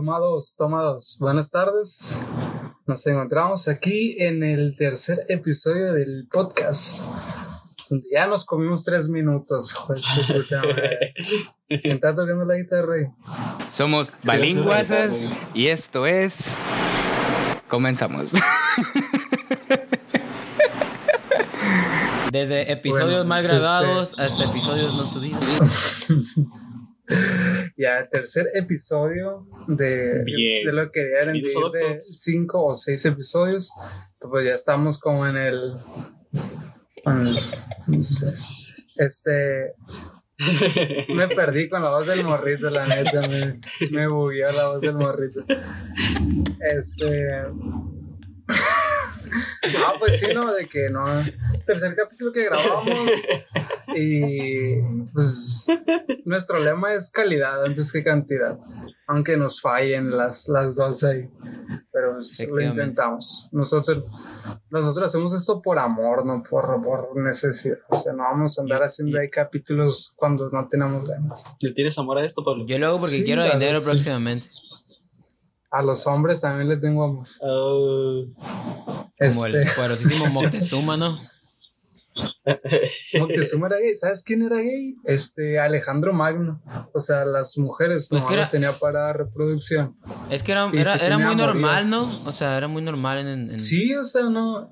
Toma dos, toma dos. Buenas tardes. Nos encontramos aquí en el tercer episodio del podcast. Ya nos comimos tres minutos. Joder, su puta madre. ¿Quién está tocando la guitarra ahí? Somos Balinguasas y esto es. Comenzamos. Desde episodios Bueno, más pues, grabados hasta episodios no subidos. Ya, tercer episodio de, Bien. de lo que a de cinco o seis episodios. Pues ya estamos como en el. en el- no sé. Este. Me perdí con la voz del morrito, la neta. Me, me bugueó la voz del morrito. Este. Ah, pues sí, ¿no? De que no. Tercer capítulo que grabamos. Y pues nuestro lema es calidad antes que cantidad. Aunque nos fallen las, las dos ahí. Pero pues, lo intentamos. Nosotros, nosotros hacemos esto por amor, no por, por necesidad. O sea, no vamos a andar haciendo ahí capítulos cuando no tenemos ganas. ¿Le tienes amor a esto, Pablo? Yo lo hago porque Sí, quiero dinero sí. próximamente. A los hombres también les tengo amor. Ah, Como Este, el poderosísimo Moctezuma, ¿no? Moctezuma era gay. ¿Sabes quién era gay? Este, Alejandro Magno. O sea, las mujeres Pues no las tenía para reproducción. Es que era, era, era muy normal. ¿no? O sea, era muy normal en, en, Sí, o sea, no.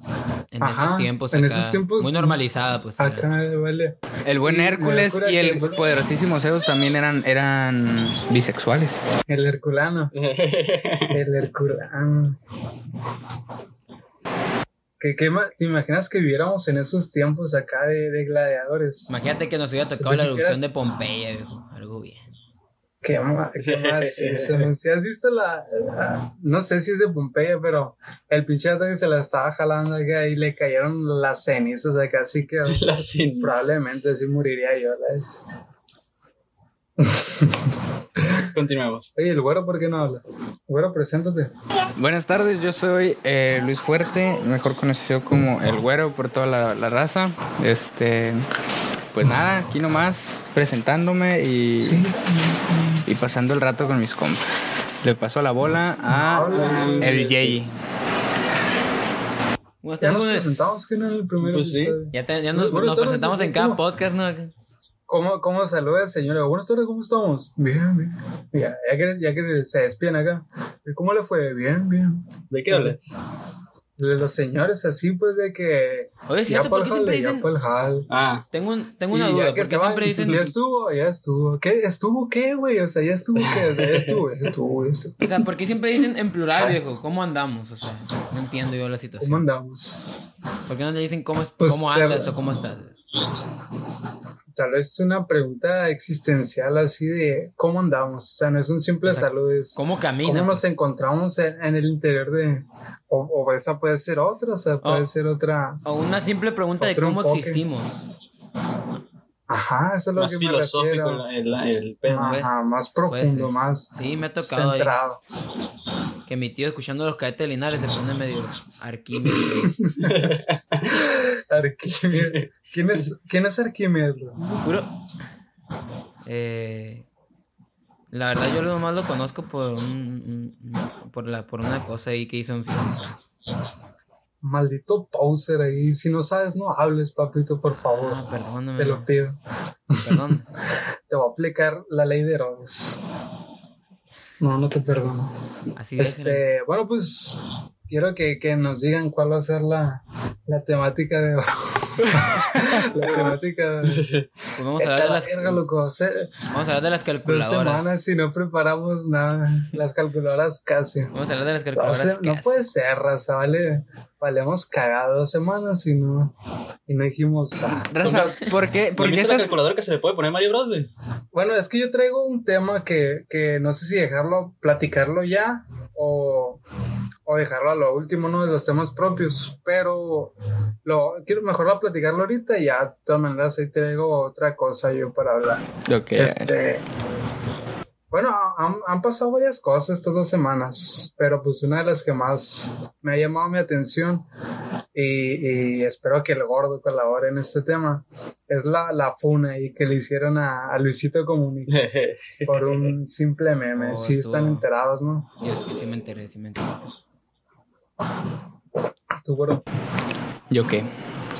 en ajá, esos tiempos. en acá. esos tiempos- Muy normalizada, pues. era. Acá vale. El buen Hércules y el que- poderosísimo Zeus también eran, eran bisexuales. El Herculano. El Herculano. ¿Qué, qué ma- ¿Te imaginas que viviéramos en esos tiempos acá de, de gladiadores? Imagínate que nos hubiera Si tocado tú la quisieras- erupción de Pompeya, viejo. Algo bien. ¿Qué más? ¿Qué más? Si has visto la, la- No sé si es de Pompeya, pero el pinche que se la estaba jalando acá y le cayeron las cenizas acá, así que probablemente así moriría yo. La este. Continuemos. Oye, el güero, ¿por qué no habla? Güero, preséntate. Buenas tardes, yo soy eh, Luis Fuerte, mejor conocido como El Güero por toda la, la raza. Este, pues nada, aquí nomás presentándome y, y pasando el rato con mis compas. Le paso la bola a Hola. el Yeyi. Buenas Ya nos presentamos que no en el primer Pues sí. Ya, te- ya nos, presentamos en cada podcast, ¿no? ¿Cómo, cómo saluda el señor? Buenas tardes, ¿cómo estamos? Bien, bien. Ya, ya que, ya que se despiden acá. ¿Cómo le fue? Bien, bien. ¿De qué hablas? De los señores así, pues, de que... Oye, ya. ¿Por qué siempre dicen...? Ah, Tengo, un, tengo Y una ya duda. que ¿Por se qué van, siempre dicen...? Ya estuvo, ya estuvo. ¿Qué? ¿Estuvo qué, güey? O sea, ya estuvo qué? Ya estuvo, ya estuvo, ya estuvo. O sea, ¿por qué siempre dicen en plural, viejo? ¿Cómo andamos? O sea, no entiendo yo la situación. ¿Cómo andamos? ¿Por qué no le dicen cómo, es- Pues, cómo andas o cómo estás? Tal vez es una pregunta existencial así de ¿cómo andamos? O sea, no es un simple O sea, saludo, es ¿Cómo ¿Cómo camina? nos encontramos en, en el interior de... O, o esa puede ser otra, o sea, puede Oh. ser otra... O una simple pregunta de cómo enfoque. existimos. Ajá, eso es lo más que me filosófico refiero. el, el, el pedo. Pues, Ajá, más profundo, más Sí, me ha tocado ahí centrado. que mi tío escuchando los cadetes de Linares se pone medio Arquímedes. Arquímedes. ¿Quién es, ¿Quién es Arquímedes? Eh, la verdad, yo nomás lo conozco por un, por la por una cosa ahí que hizo en física. Maldito poser ahí. Si no sabes, no hables, papito, por favor. Ah, perdóname. Te lo pido. Perdón. Te voy a aplicar la ley de Herodes. No, no te perdono. Así déjale. Este, bueno, pues quiero que, que nos digan cuál va a ser la, la temática de la temática Pues vamos a hablar de las, verga, loco. Se- vamos a hablar de las dos calculadoras. semanas y no preparamos nada. Las calculadoras casi. Vamos a hablar de las No, calculadoras. no puede ser, raza, vale. Valemos cagado dos semanas y no, y no dijimos. ah. Raza, ¿por qué, ¿No por qué la calculadora que se le puede poner a Mario Bros, güey? Bueno, es que yo traigo un tema que, que no sé si dejarlo, platicarlo ya o, o dejarlo a lo último, uno de los temas propios, pero lo quiero mejor a platicarlo ahorita y ya, de todas maneras, ahí traigo otra cosa yo para hablar. Ok, Este, bueno, han, han pasado varias cosas estas dos semanas, pero pues una de las que más me ha llamado mi atención y, y espero que el gordo colabore en este tema, es la, la funa y que le hicieron a, a Luisito Comunica por un simple meme. Oh, sí están enterados, ¿no? Yo sí, sí me enteré, sí me enteré. Tú, bro. ¿Yo qué?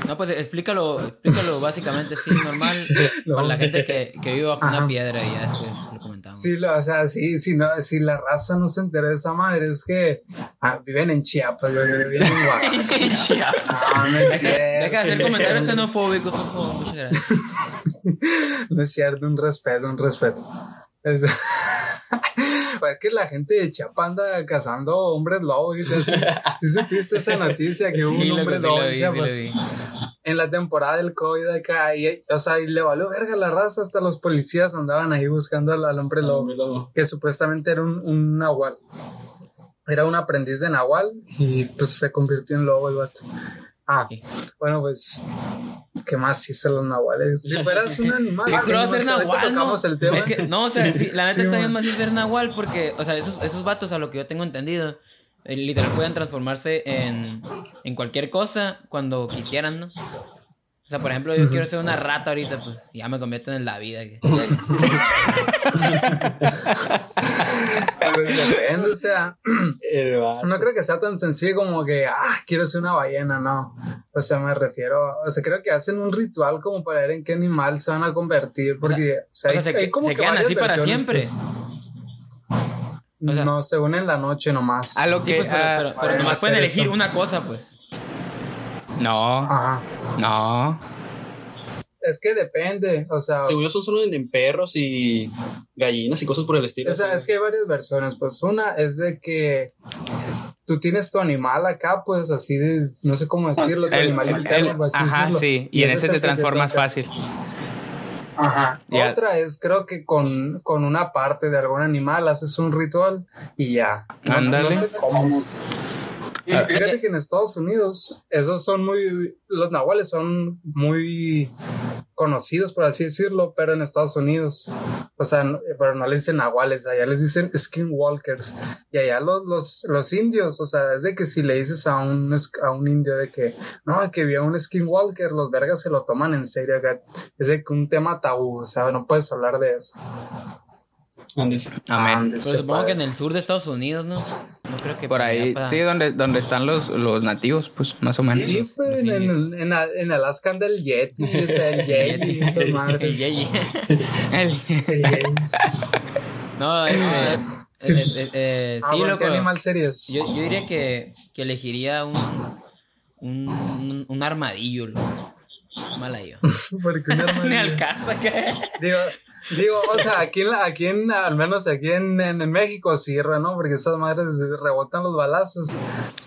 No, pues explícalo, explícalo básicamente, sí, normal, No. para la gente que, que vive bajo Ajá. una piedra y ya después lo comentamos. Sí, lo- o sea, sí, sí, no, si la raza no se entera de esa madre, es que ah, viven en Chiapas, viven en Oaxaca. No, no es cierto. Deja de hacer comentarios xenofóbicos, por favor, muchas gracias. No es cierto, un respeto, un respeto. Es, Pues es que la gente de Chiapas anda cazando hombres lobos. Si supiste esa noticia que hubo Sí, un hombre sí lobo lo en sí Chiapas en la temporada del COVID acá, y, o sea, y le valió verga la raza, hasta los policías andaban ahí buscando al, al hombre lobo, que supuestamente era un, un nahual. Era un aprendiz de nahual y pues se convirtió en lobo el vato. Ah, bueno, pues, ¿qué más hizo los nahuales? Si fueras un animal, Qué creo ser nahual, ¿no? el tema. Es que, no, o sea, sí, la neta Sí, está bien más ser nahual porque, o sea, esos, esos vatos, a lo que yo tengo entendido, eh, literal pueden transformarse en, en cualquier cosa cuando quisieran, ¿no? O sea, por ejemplo, yo quiero ser una rata ahorita, pues ya me convierto en la vida. Pues, depende, o sea, no creo que sea tan sencillo como que, ah, quiero ser una ballena, no. O sea, me refiero, o sea, creo que hacen un ritual como para ver en qué animal se van a convertir, porque, o sea, o sea, hay- se, hay que- como se que quedan así para siempre. pues. O sea- no, se unen la noche nomás. A lo Sí, que. pues, pero, ah, pero, pero para nomás pueden elegir eso. una cosa, pues. no, Ajá. no. Es que depende, o sea, Según yo son solo en, perros y gallinas y cosas por el estilo. o sea, es que hay varias versiones, pues una es de que tú tienes tu animal acá, pues así de, no sé cómo decirlo, tu El- animal el- interno, por así ajá, decirlo. sí. Y, en ese ese es te el transformas fácil. Ajá. Ya. Otra es, creo que con, con una parte de algún animal haces un ritual y ya. Ándale. No, sé cómo. Y Ah, fíjate- que en Estados Unidos, esos son muy. Los nahuales son muy conocidos, por así decirlo, pero en Estados Unidos. O sea, pero no les dicen nahuales, allá les dicen skinwalkers. Y allá los, los, los indios, o sea, es de que si le dices a un, a un indio de que no, que vio un skinwalker, los vergas se lo toman en serio acá. Es de que un tema tabú, o sea, no puedes hablar de eso. Andes. Amén. Pero supongo que en el sur de Estados Unidos, ¿no? No creo que Por ahí, sí, donde, donde están los, los nativos, pues más o menos. Sí, los- pues, los en, en, en Alaska anda el Yeti, o sea, el Yeti. El. El- El Yeti. No, este, Sí. eh, eh, eh, Ah, sí, bueno, loco. ¿Qué animal serías? Yo, yo diría que, que elegiría un, un, un, un armadillo, loco. Mala yo. Porque un Ni armadillo. al caso que. Digo, digo, o sea, aquí en, la- aquí en al menos aquí en, en, en México sirve, ¿no? Porque esas madres rebotan los balazos.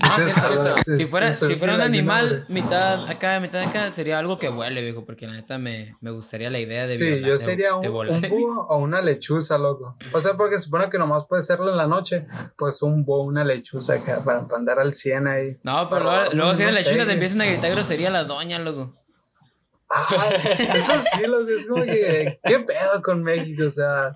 Ah, Sí, sí, sí, si fuera, si fuera un animal, mitad acá, mitad acá, sería algo que vuele, viejo, porque la neta me, me gustaría la idea de Sí, violar- yo de- sería de un, un búho o una lechuza, loco. O sea, porque supone que nomás puede serlo en la noche. Pues un búho, una lechuza acá, para, para andar al 100 ahí. No, pero luego, luego no si sé. lechuza te empiezan a gritar grosería la doña, loco. Ah, eso sí, lo que es como que, ¿qué pedo con México? O sea,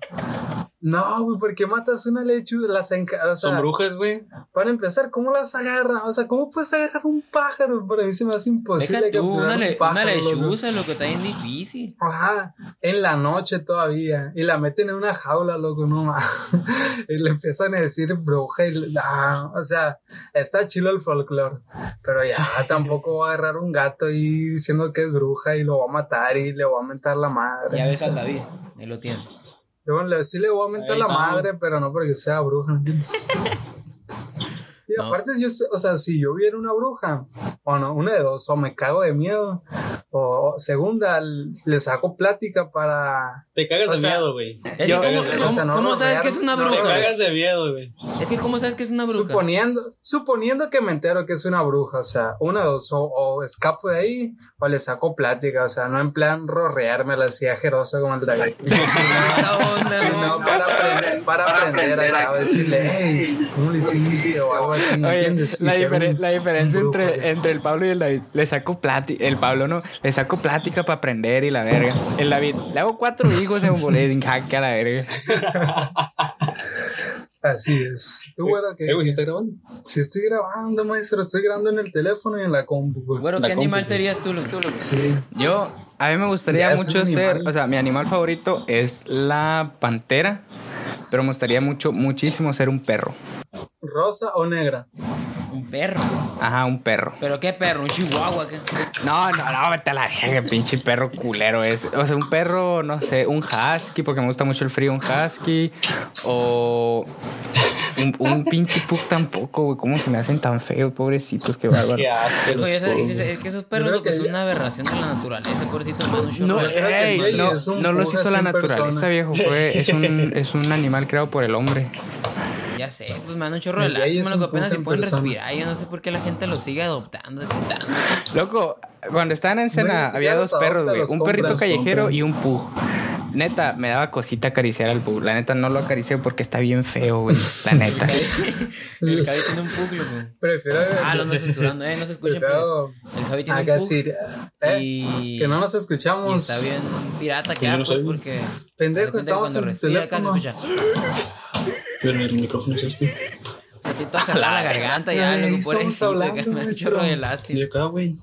no, güey, ¿por qué matas una lechuza? Las enca o sea, Son brujas, güey. Para empezar, ¿cómo las agarran? O sea, ¿cómo puedes agarrar un pájaro? Para mí se me hace imposible Deja tú, capturar una, un le- pájaro, una loco. lechuza, lo que está bien difícil. Ajá, en la noche todavía. Y la meten en una jaula, loco, no más. y le empiezan a decir bruja. Y le- ah, o sea, está chilo el folclore. Pero ya tampoco va a agarrar un gato y diciendo que es bruja y lo va a matar y le va a mentar la madre. Ya ves al David, él lo tiene. Le- sí le voy a mentar la madre, pero no porque sea bruja. Y No. aparte, yo, sé- o sea, si yo viera una bruja, o no, una de dos, o me cago de miedo, o, segunda, le saco plática para. Te cagas O de sea, miedo, güey. ¿cómo, o sea, no cómo sabes que es una no Te bruja? rodear- cagas de miedo, güey. Es que ¿cómo sabes que es una bruja? Suponiendo, suponiendo que me entero que es una bruja, o sea, una de dos, o, o escapo de ahí, o le saco plática, o sea, no en plan rorrearme la así ajerosa como el dragón. No. para aprender, para aprender acá, decirle, hey, ¿cómo lo hiciste? O algo así, ¿me Oye, entiendes? la, diferen- diferencia entre, entre el Pablo y el David, le saco plática, el Pablo no, le saco plática para aprender y la verga. El David, le hago cuatro hijos en un boletín, jaque a la verga. Así es. ¿Tú, güero, qué? Eh, güey, ¿sí está grabando? Sí estoy grabando, maestro. Estoy grabando en el teléfono y en la compu, güey. Bueno, La ¿qué animal compu, serías tú, loco? Sí. Yo, a mí me gustaría mucho ser, o sea, mi animal favorito es la pantera, pero me gustaría mucho, muchísimo ser un perro. ¿Rosa o negra? Un perro. Ajá, un perro. ¿Pero qué perro? ¿Un chihuahua? ¿qué? No, no, no, vete a la verga, pinche perro culero es. O sea, un perro, no sé, un husky, porque me gusta mucho el frío, un husky. O un, un pinche pug tampoco, güey. ¿Cómo se me hacen tan feos, pobrecitos? Qué bárbaro. Qué asco. Es, que esos perros lo que son una aberración de la naturaleza, pobrecito hermano, un chorro No, de- eras el ey, güey y no, es un no los hizo la naturaleza, persona. viejo. Fue, es, un, es un animal creado por el hombre. Ya sé, pues me dan un chorro de lástima, lo que un apenas en pueden persona. respirar. Yo no sé por qué la gente los sigue adoptando. Loco, cuando estaban en cena había dos perros, güey. Un perrito callejero y un pug. Neta, me daba cosita acariciar al pug. La neta no lo acaricié porque está bien feo, güey. La neta. El Javi tiene un pug, loco. Prefiero. Ah, lo ando censurando, eh, no se escucha. Prefiero. Pues. El Javi tiene Acá un pug. Eh, y... Que no nos y escuchamos. está bien pirata que Pues no porque... Pendejo, estamos cuando en el respira acá se teléfono. escucha. Pero el micrófono es este. O sea, te toda cerrada la garganta ya, que me da un chorro de lástima. Y acá, güey.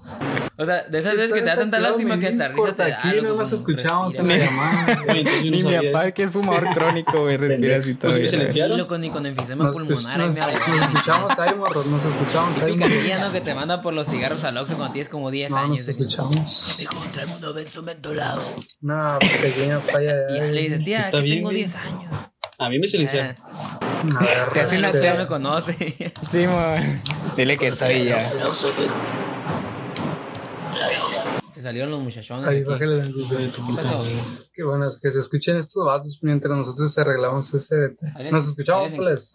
O sea, de esas veces que te da tanta lástima que hasta risa te da. Aquí no nos escuchamos en la llamada. Ni mi papá, eso. que es fumador crónico, güey, respira así todo. Pues, loco, ni con enfisema pulmonar, me nos- escuchamos ahí, morros. Nos escuchamos ahí. Típica morros. ¿no? Que te manda por los cigarros al Oxxo cuando tienes como 10 No, años. nos escuchamos. Dijo, tráeme uno benzo mentolado. Una pequeña falla Y ya de le dice, tía, que tengo güey. 10 años. A mí me silenciaron. A ver, Te hace una este, ya me conoce. Sí, man. Dile que estoy ya. Se salieron los muchachones. Ahí, bájale la luz. ¿Qué pasó? Qué bueno, es que se escuchen estos vatos mientras nosotros arreglamos ese Nos escuchamos, pues.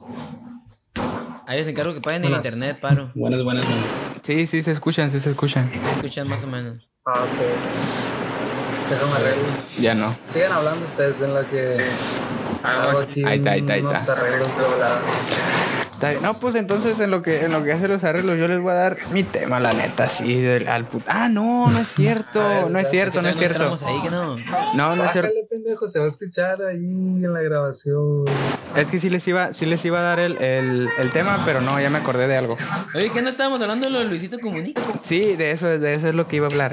Ahí les encargo que paguen el internet, paro. Buenas, buenas, buenas. Sí, sí, se escuchan, sí se escuchan. Escuchan más o menos. Ah, ok. Déjame arreglo. Ya no. Sigan hablando ustedes en lo que hago aquí Ahí está, ahí está, ahí unos está. arreglos de volada. No, pues entonces en lo que en lo que hace los arreglos yo les voy a dar mi tema, la neta, sí, del, al put- Ah, no, no es cierto, ver, no es cierto, no es cierto. entramos ahí que no. No, no es cierto. Pendejo, se va a escuchar ahí en la grabación. Es que sí les iba, sí les iba a dar el, el, el tema, pero no, ya me acordé de algo. Oye, ¿qué no estábamos hablando de lo de Luisito Comunica? Sí, de eso, de eso es lo que iba a hablar.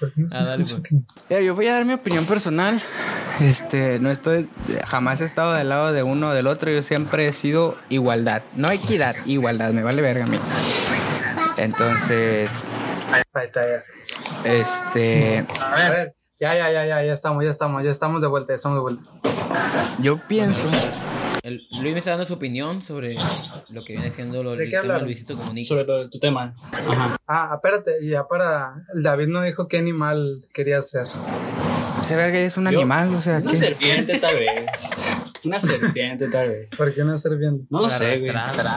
¿Por qué no se Ah, dale, pues. yo voy a dar mi opinión personal. Este, no estoy, jamás he estado del lado de uno o del otro. Yo siempre he sido igualdad, no equidad, igualdad. Me vale verga a mí. Entonces, Ahí está, ya. este, A ver, ya, ya, ya, ya, ya estamos, ya estamos, ya estamos de vuelta, ya estamos de vuelta. yo pienso, El, Luis me está dando su opinión sobre lo que viene siendo lo, ¿De el qué tema Luisito Comunica. Sobre lo de tu tema. Ajá. Ah, espérate, y ya para. El David no dijo qué animal quería ser. Ese verga ya es un Yo- animal, o sea, Una ¿qué? serpiente, tal vez. Una serpiente, tal vez. ¿Por qué no ser bien? No lo Para sé, güey.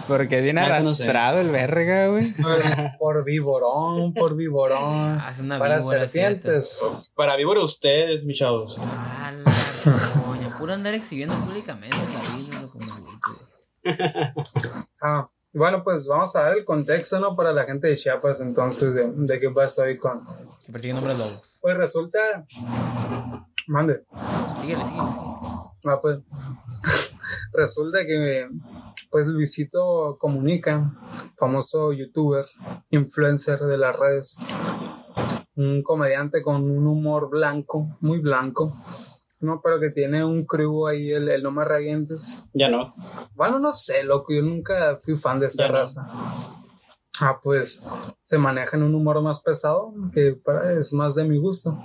Porque viene Neta, no sé. arrastrado el verga, güey. Por viborón, por viborón. Ah, es una para serpientes. Para víbora ustedes, mis chavos. Ah, la coña. Puro andar exhibiendo públicamente la vida. Ah, bueno, pues vamos a dar el contexto, ¿no? Para la gente de Chiapas, entonces, de, de qué pasó hoy con. Que persiguen hombres lobos. Pues resulta. Mande. Síguele, síguele, síguele. Ah, pues. Resulta que. Pues Luisito Comunica, famoso youtuber, influencer de las redes, un comediante con un humor blanco, muy blanco, no, pero que tiene un crew ahí, el, el No Me Revientes, Ya no. Bueno, no sé, loco, yo nunca fui fan de esta Ya no. Ah, pues se maneja en un humor más pesado, que para, es más de mi gusto.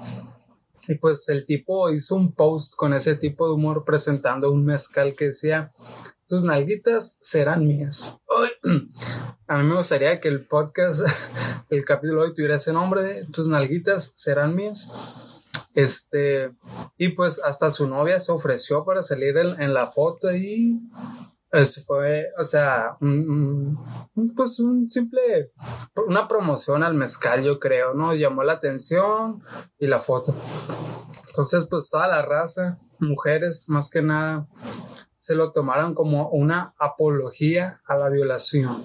Y pues el tipo hizo un post con ese tipo de humor presentando un mezcal que decía, tus nalguitas serán mías. Ay, A mí me gustaría que el podcast, el capítulo de hoy tuviera ese nombre de tus nalguitas serán mías. Este, y pues hasta su novia se ofreció para salir en, en la foto y eso fue, o sea, pues un simple, una promoción al mezcal, yo creo, ¿no? Llamó la atención y la foto. Entonces, pues toda la raza, mujeres más que nada, se lo tomaron como una apología a la violación,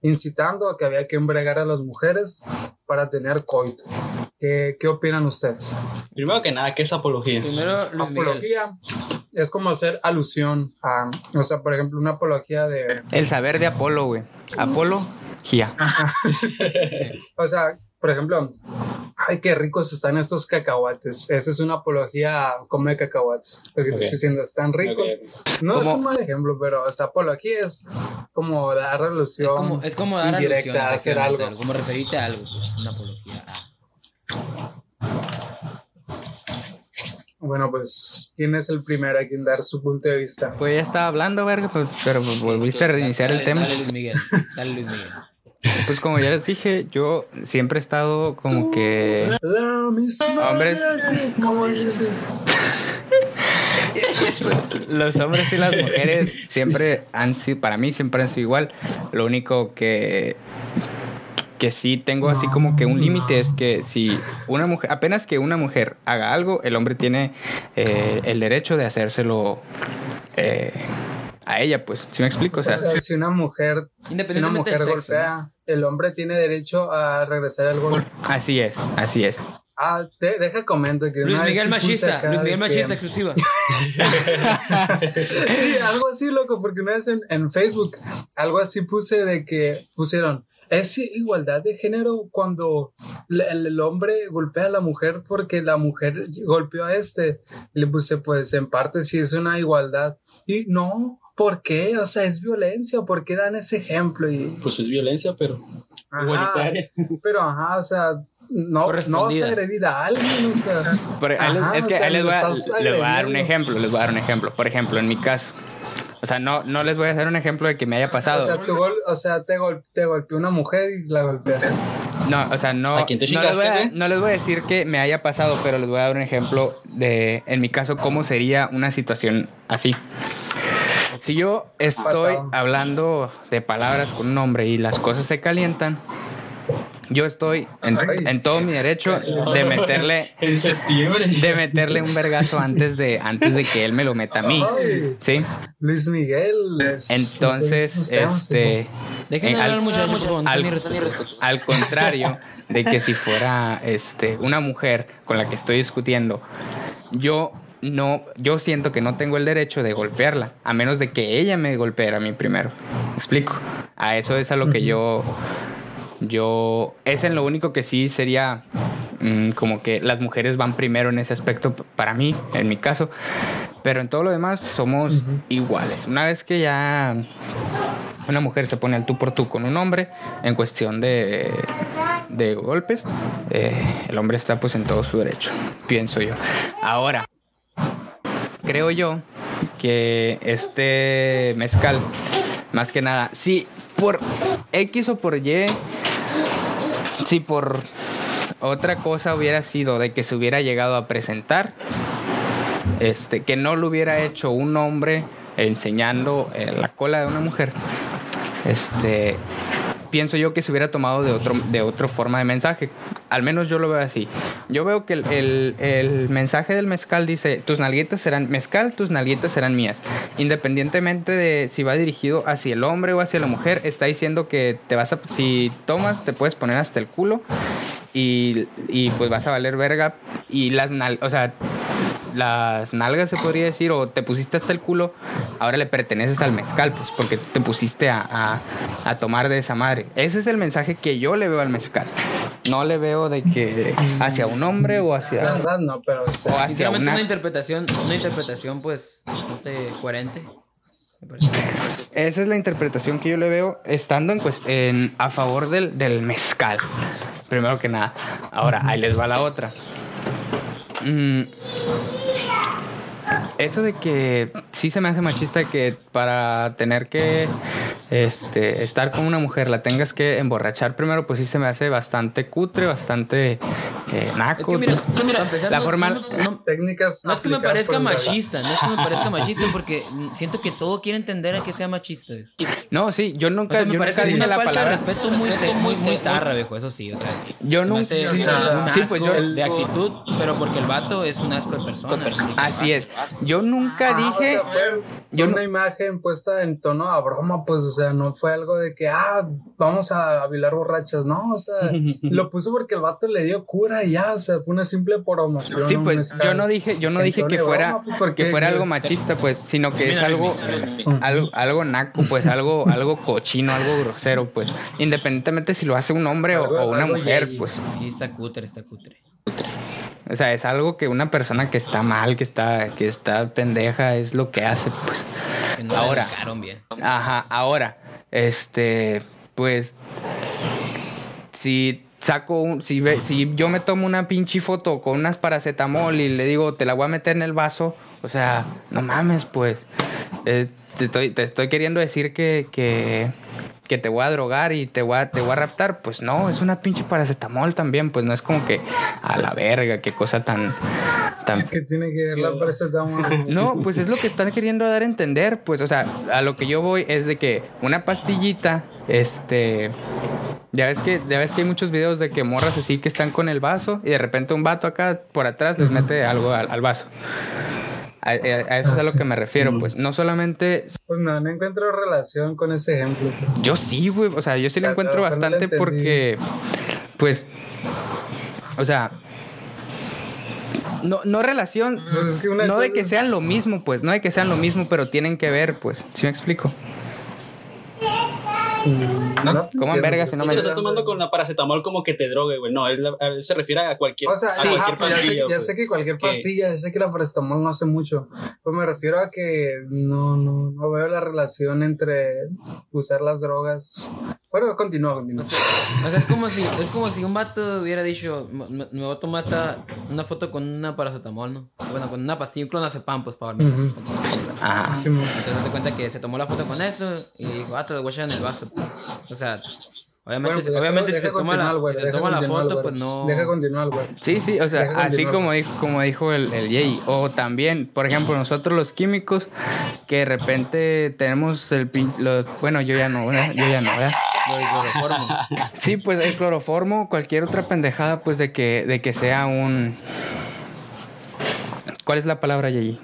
incitando a que había que embregar a las mujeres para tener coito. ¿Qué, qué opinan ustedes? Primero que nada, ¿qué es apología? Primero, Luis Miguel. apología es como hacer alusión a, o sea, por ejemplo, una apología de, El saber de Apolo, güey. Apolo, Gia. o sea, por ejemplo, ay, qué ricos están estos cacahuates. Esa es una apología a comer cacahuates. Porque Ok. te estoy diciendo, están ricos. Ok. No Como- es un mal ejemplo, pero, o sea, apología es como dar alusión. Es como, es como dar indirecta alusión a hacer algo. Como referirte a algo, pues, una apología a. Bueno, pues, ¿quién es el primero a quien dar su punto de vista? Pues ya estaba hablando, verga, pues, pero pues, volviste a reiniciar el Dale, tema. Dale Luis Miguel, dale Luis Miguel. Pues como ya les dije, yo siempre he estado como que... La misma Hombres. como dice. Los hombres y las mujeres siempre han sido, para mí siempre han sido igual. Lo único que que sí tengo así como que un límite es que si una mujer, apenas que una mujer haga algo, el hombre tiene eh, el derecho de hacérselo eh, a ella, pues, ¿sí me explico? O O sea, si una mujer, si una Independientemente mujer del sexo, golpea, el hombre tiene derecho a regresar al golpe. así es, así es. Ah, te, deja comento que Luis Miguel machista, Luis Miguel que- machista exclusiva. sí, algo así, loco, porque una vez en, en Facebook, algo así puse de que pusieron, es igualdad de género cuando el, el hombre golpea a la mujer porque la mujer golpeó a este. Le puse, pues en parte sí es una igualdad. Y no, ¿por qué? O sea, es violencia, ¿por qué dan ese ejemplo? Y, Pues es violencia, pero Ajá, igualitaria. Pero, ajá, o sea, no, no vas a agredir a alguien, o sea. Les- Ajá, es o que sea, ahí les voy, a, les voy a dar un ejemplo, les voy a dar un ejemplo. Por ejemplo, en mi caso, o sea, no, no les voy a hacer un ejemplo de que me haya pasado. O sea, tú gol- o sea te, gol- te golpeó una mujer y la golpeaste. No, o sea, no, ¿A quién te no, les voy a, no les voy a decir que me haya pasado, pero les voy a dar un ejemplo de, en mi caso, cómo sería una situación así. Si yo estoy Patado. hablando de palabras con un hombre y las cosas se calientan, yo estoy en, todo mi derecho de meterle En septiembre. de meterle un vergazo antes de antes de que él me lo meta a mí. ¿Sí? Luis Miguel. es- Entonces, temas, este Dejen eh, hablar, al- no al- al contrario de que si fuera este una mujer con la que estoy discutiendo, yo no, yo siento que no tengo el derecho de golpearla, a menos de que ella me golpeara a mí primero. ¿Me explico? A eso es a lo que yo, yo, es en lo único que sí sería mm, como que las mujeres van primero en ese aspecto para mí, en mi caso, pero en todo lo demás somos iguales. Una vez que ya una mujer se pone al tú por tú con un hombre en cuestión de, de golpes, eh, el hombre está pues en todo su derecho, pienso yo. Ahora, creo yo que este mezcal, más que nada, si por X o por Y, si por otra cosa hubiera sido de que se hubiera llegado a presentar, este, que no lo hubiera hecho un hombre enseñando eh, la cola de una mujer, este, pienso yo que se hubiera tomado de otro de otra forma de mensaje. Al menos yo lo veo así. Yo veo que el, el- el mensaje del mezcal dice, tus nalguitas serán mezcal, tus nalguitas serán mías. Independientemente de si va dirigido hacia el hombre o hacia la mujer, está diciendo que te vas a, si tomas, te puedes poner hasta el culo y, y pues vas a valer verga. Y las nal, o sea, las nalgas se podría decir, o te pusiste hasta el culo, ahora le perteneces al mezcal, pues porque te pusiste a, a- a tomar de esa madre. Ese es el mensaje que yo le veo al mezcal. No le veo de que hacia un hombre o La hacia, verdad, no, pero. o sea, o hacia Sinceramente, una... una interpretación, una interpretación, pues, bastante coherente. Esa es la interpretación que yo le veo estando en, en- a favor del, del mezcal. Primero que nada. Ahora, ahí les va la otra. Mm, eso de que sí se me hace machista que para tener que este, estar con una mujer la tengas que emborrachar primero, pues sí se me hace bastante cutre, bastante eh, naco. Es que mira, pues, empezar, la no- forma- no- no- técnicas. No es que me parezca machista, no es que me parezca machista porque siento que todo quiere entender a que sea machista. no, sí, yo O nunca, sea, me yo parece nunca una la falta palabra. de respeto muy, se- muy, muy zarra, viejo, eso sí. O sea, Yo se nunca. hace sí, un sí, asco pues yo- de actitud, pero porque el vato es un asco de persona. Así es. Yo nunca Ah, o dije. sea, fue, yo fue no- una imagen puesta en tono a broma, pues, o sea, no fue algo de que, ah, vamos a vilar borrachas, no, o sea, lo puso porque el vato le dio cura y ya, o sea, fue una simple promoción. Sí, pues yo no dije, yo no dije que fuera, broma, pues, ¿por que fuera algo machista, pues, sino que es algo, mira, algo, algo naco, pues, algo, algo cochino, algo grosero, pues, independientemente si lo hace un hombre o, Algo- o una mujer, pues, Sí, está cutre, está cutre. O sea, es algo que una persona que está mal, que está, que está pendeja, es lo que hace, pues. No Ahora. bien. Ajá, ahora, este, pues, si saco un, si, ve, si yo me tomo una pinche foto con unas paracetamol y le digo, te la voy a meter en el vaso, o sea, no mames, pues, eh, te, estoy, te estoy queriendo decir que, que, que te voy a drogar y te voy a, te voy a raptar, pues no, es una pinche paracetamol también, pues no es como que a la verga, qué cosa tan, tan ¿Qué tiene que ver la paracetamol? no, pues es lo que están queriendo dar a entender, pues, o sea, a lo que yo voy es de que una pastillita, este, ya ves que, ya ves que hay muchos videos de que morras así que están con el vaso y de repente un vato acá por atrás les mete algo al, al vaso. A, a- a eso es a lo que me refiero, pues, no solamente, Pues no, no encuentro relación con ese ejemplo. yo sí, güey, o sea, yo sí lo Ya, encuentro no bastante porque, pues, o sea, no, no relación, Pues es que una no de que sean lo mismo, pues, no de que sean lo mismo, pero tienen que ver, pues, ¿sí me explico? Mm, no te Coman entiendo, verga si no No me- te lo estás tomando con la paracetamol como que te drogue, güey. No, él, él se refiere a cualquier, O sea, a ajá, cualquier pues ya, sé, pastilla, ya pues. sé que cualquier pastilla, ya sé que la paracetamol no hace mucho. Pues me refiero a que no, no, no veo la relación entre usar las drogas. Bueno, continúa, O continúa. sea, o sea, es como si, es como si un vato hubiera dicho, me, me- voy a tomar esta- una foto con una paracetamol, ¿no? Bueno, con una pastilla, un clonazepam, pues, para dormir. Ajá. Sí, mo. Entonces se cuenta que se tomó la foto con eso y dijo, ah, te lo voy a echar en el vaso. O sea, obviamente, Bueno, pues deja- obviamente si deja se toma la, si se toma la foto, güey. pues no... Deja continuar, güey. Sí, sí, o sea, Deja así como dijo, como dijo el, el Jay. O también, por ejemplo, nosotros los químicos, que de repente tenemos el pin... bueno, yo ya no, ¿verdad? Yo ya no, ¿verdad? Lo de cloroformo. Sí, pues el cloroformo, cualquier otra pendejada, pues de que, de que sea un... ¿Cuál es la palabra, Jay?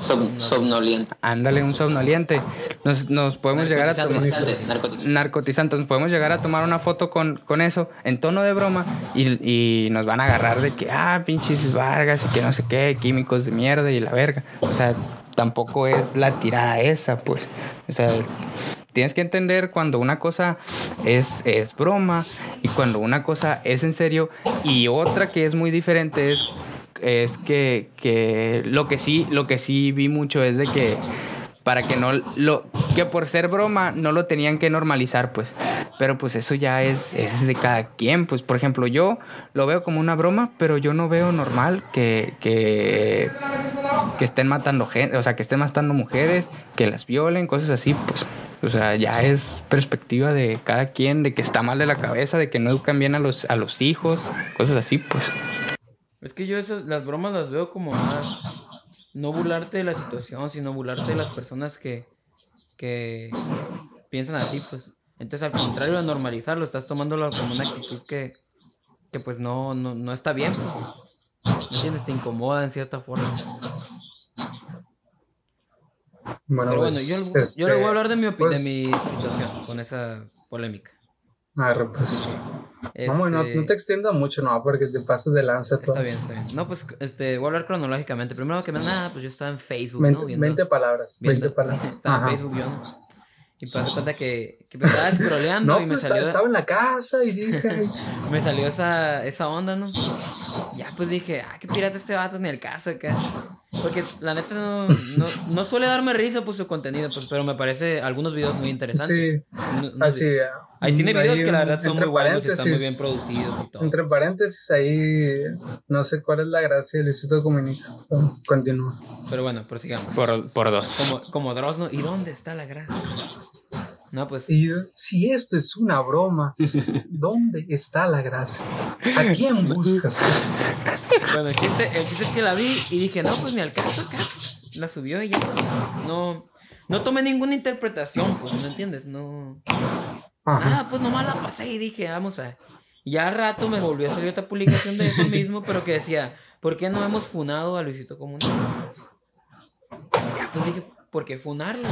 Som- somnoliente. Ándale, un somnoliente. Nos, nos podemos llegar a tomar... Narcotizante. Nos podemos llegar a tomar una foto con, con eso en tono de broma y, y nos van a agarrar de que, ah, pinches Vargas y que no sé qué, químicos de mierda y la verga. O sea, tampoco es la tirada esa, pues. O sea, tienes que entender cuando una cosa es, es broma y cuando una cosa es en serio y otra que es muy diferente es es que, que lo que sí lo que sí vi mucho es de que para que no lo que por ser broma no lo tenían que normalizar pues. Pero pues eso ya es, es de cada quien pues. Por ejemplo yo lo veo como una broma pero yo no veo normal que que, que estén matando gente o sea que estén matando mujeres que las violen cosas así pues. O sea ya es perspectiva de cada quien de que está mal de la cabeza de que no educan bien a los a los hijos cosas así pues Es que yo esas, las bromas las veo como más... No burlarte de la situación, sino burlarte de las personas que, que piensan así, pues. Entonces, al contrario de normalizarlo, estás tomándolo como una actitud que, que pues no, no, no está bien, pues. ¿Me entiendes? Te incomoda en cierta forma. Bueno, Pero bueno, pues, yo, yo este, le voy a hablar de mi, opi- de pues, mi situación con esa polémica. Arre, pues. Vamos, no, Este, no te extiendas mucho, no, porque te pases de lanza. Está pues. bien, está bien. No, pues este, voy a hablar cronológicamente. Primero que nada, pues yo estaba en Facebook, 20, ¿no? Viendo- 20 palabras. 20 viendo- palabras. Estaba Ajá. en Facebook yo, ¿no? Y pues, hace cuenta que, que pues, estaba scrolleando No, y me pues salió, estaba en la casa y dije, me salió esa, esa onda, ¿no? Ya pues dije, ah, qué pirata este vato, ni el caso acá. Porque la neta no, no, no suele darme risa pues su contenido, pues, pero me parece algunos videos muy interesantes. sí, No- no así. sé. ah, Ahí tiene videos ahí que la verdad son entre muy buenos y están muy paréntesis, bien producidos y todo. Entre paréntesis, ahí no sé cuál es la gracia de Luisito Comunica. pero Continúa. Pero bueno, prosigamos. por, por dos Como, como Dross, ¿no? ¿Y dónde está la gracia? No, pues. Y si esto es una broma, ¿dónde está la gracia? ¿A quién buscas? Bueno, el chiste, el chiste es que la vi y dije, no, pues ni al caso acá. La subió y ya. No, no tomé ninguna interpretación, pues, ¿me entiendes? No. Ajá. Ah, pues nomás la pasé y dije, vamos a. Ya al rato me volvió a salir otra publicación de eso mismo, pero que decía, ¿por qué no hemos funado a Luisito Comunica? Ya, pues dije, ¿por qué funarlo?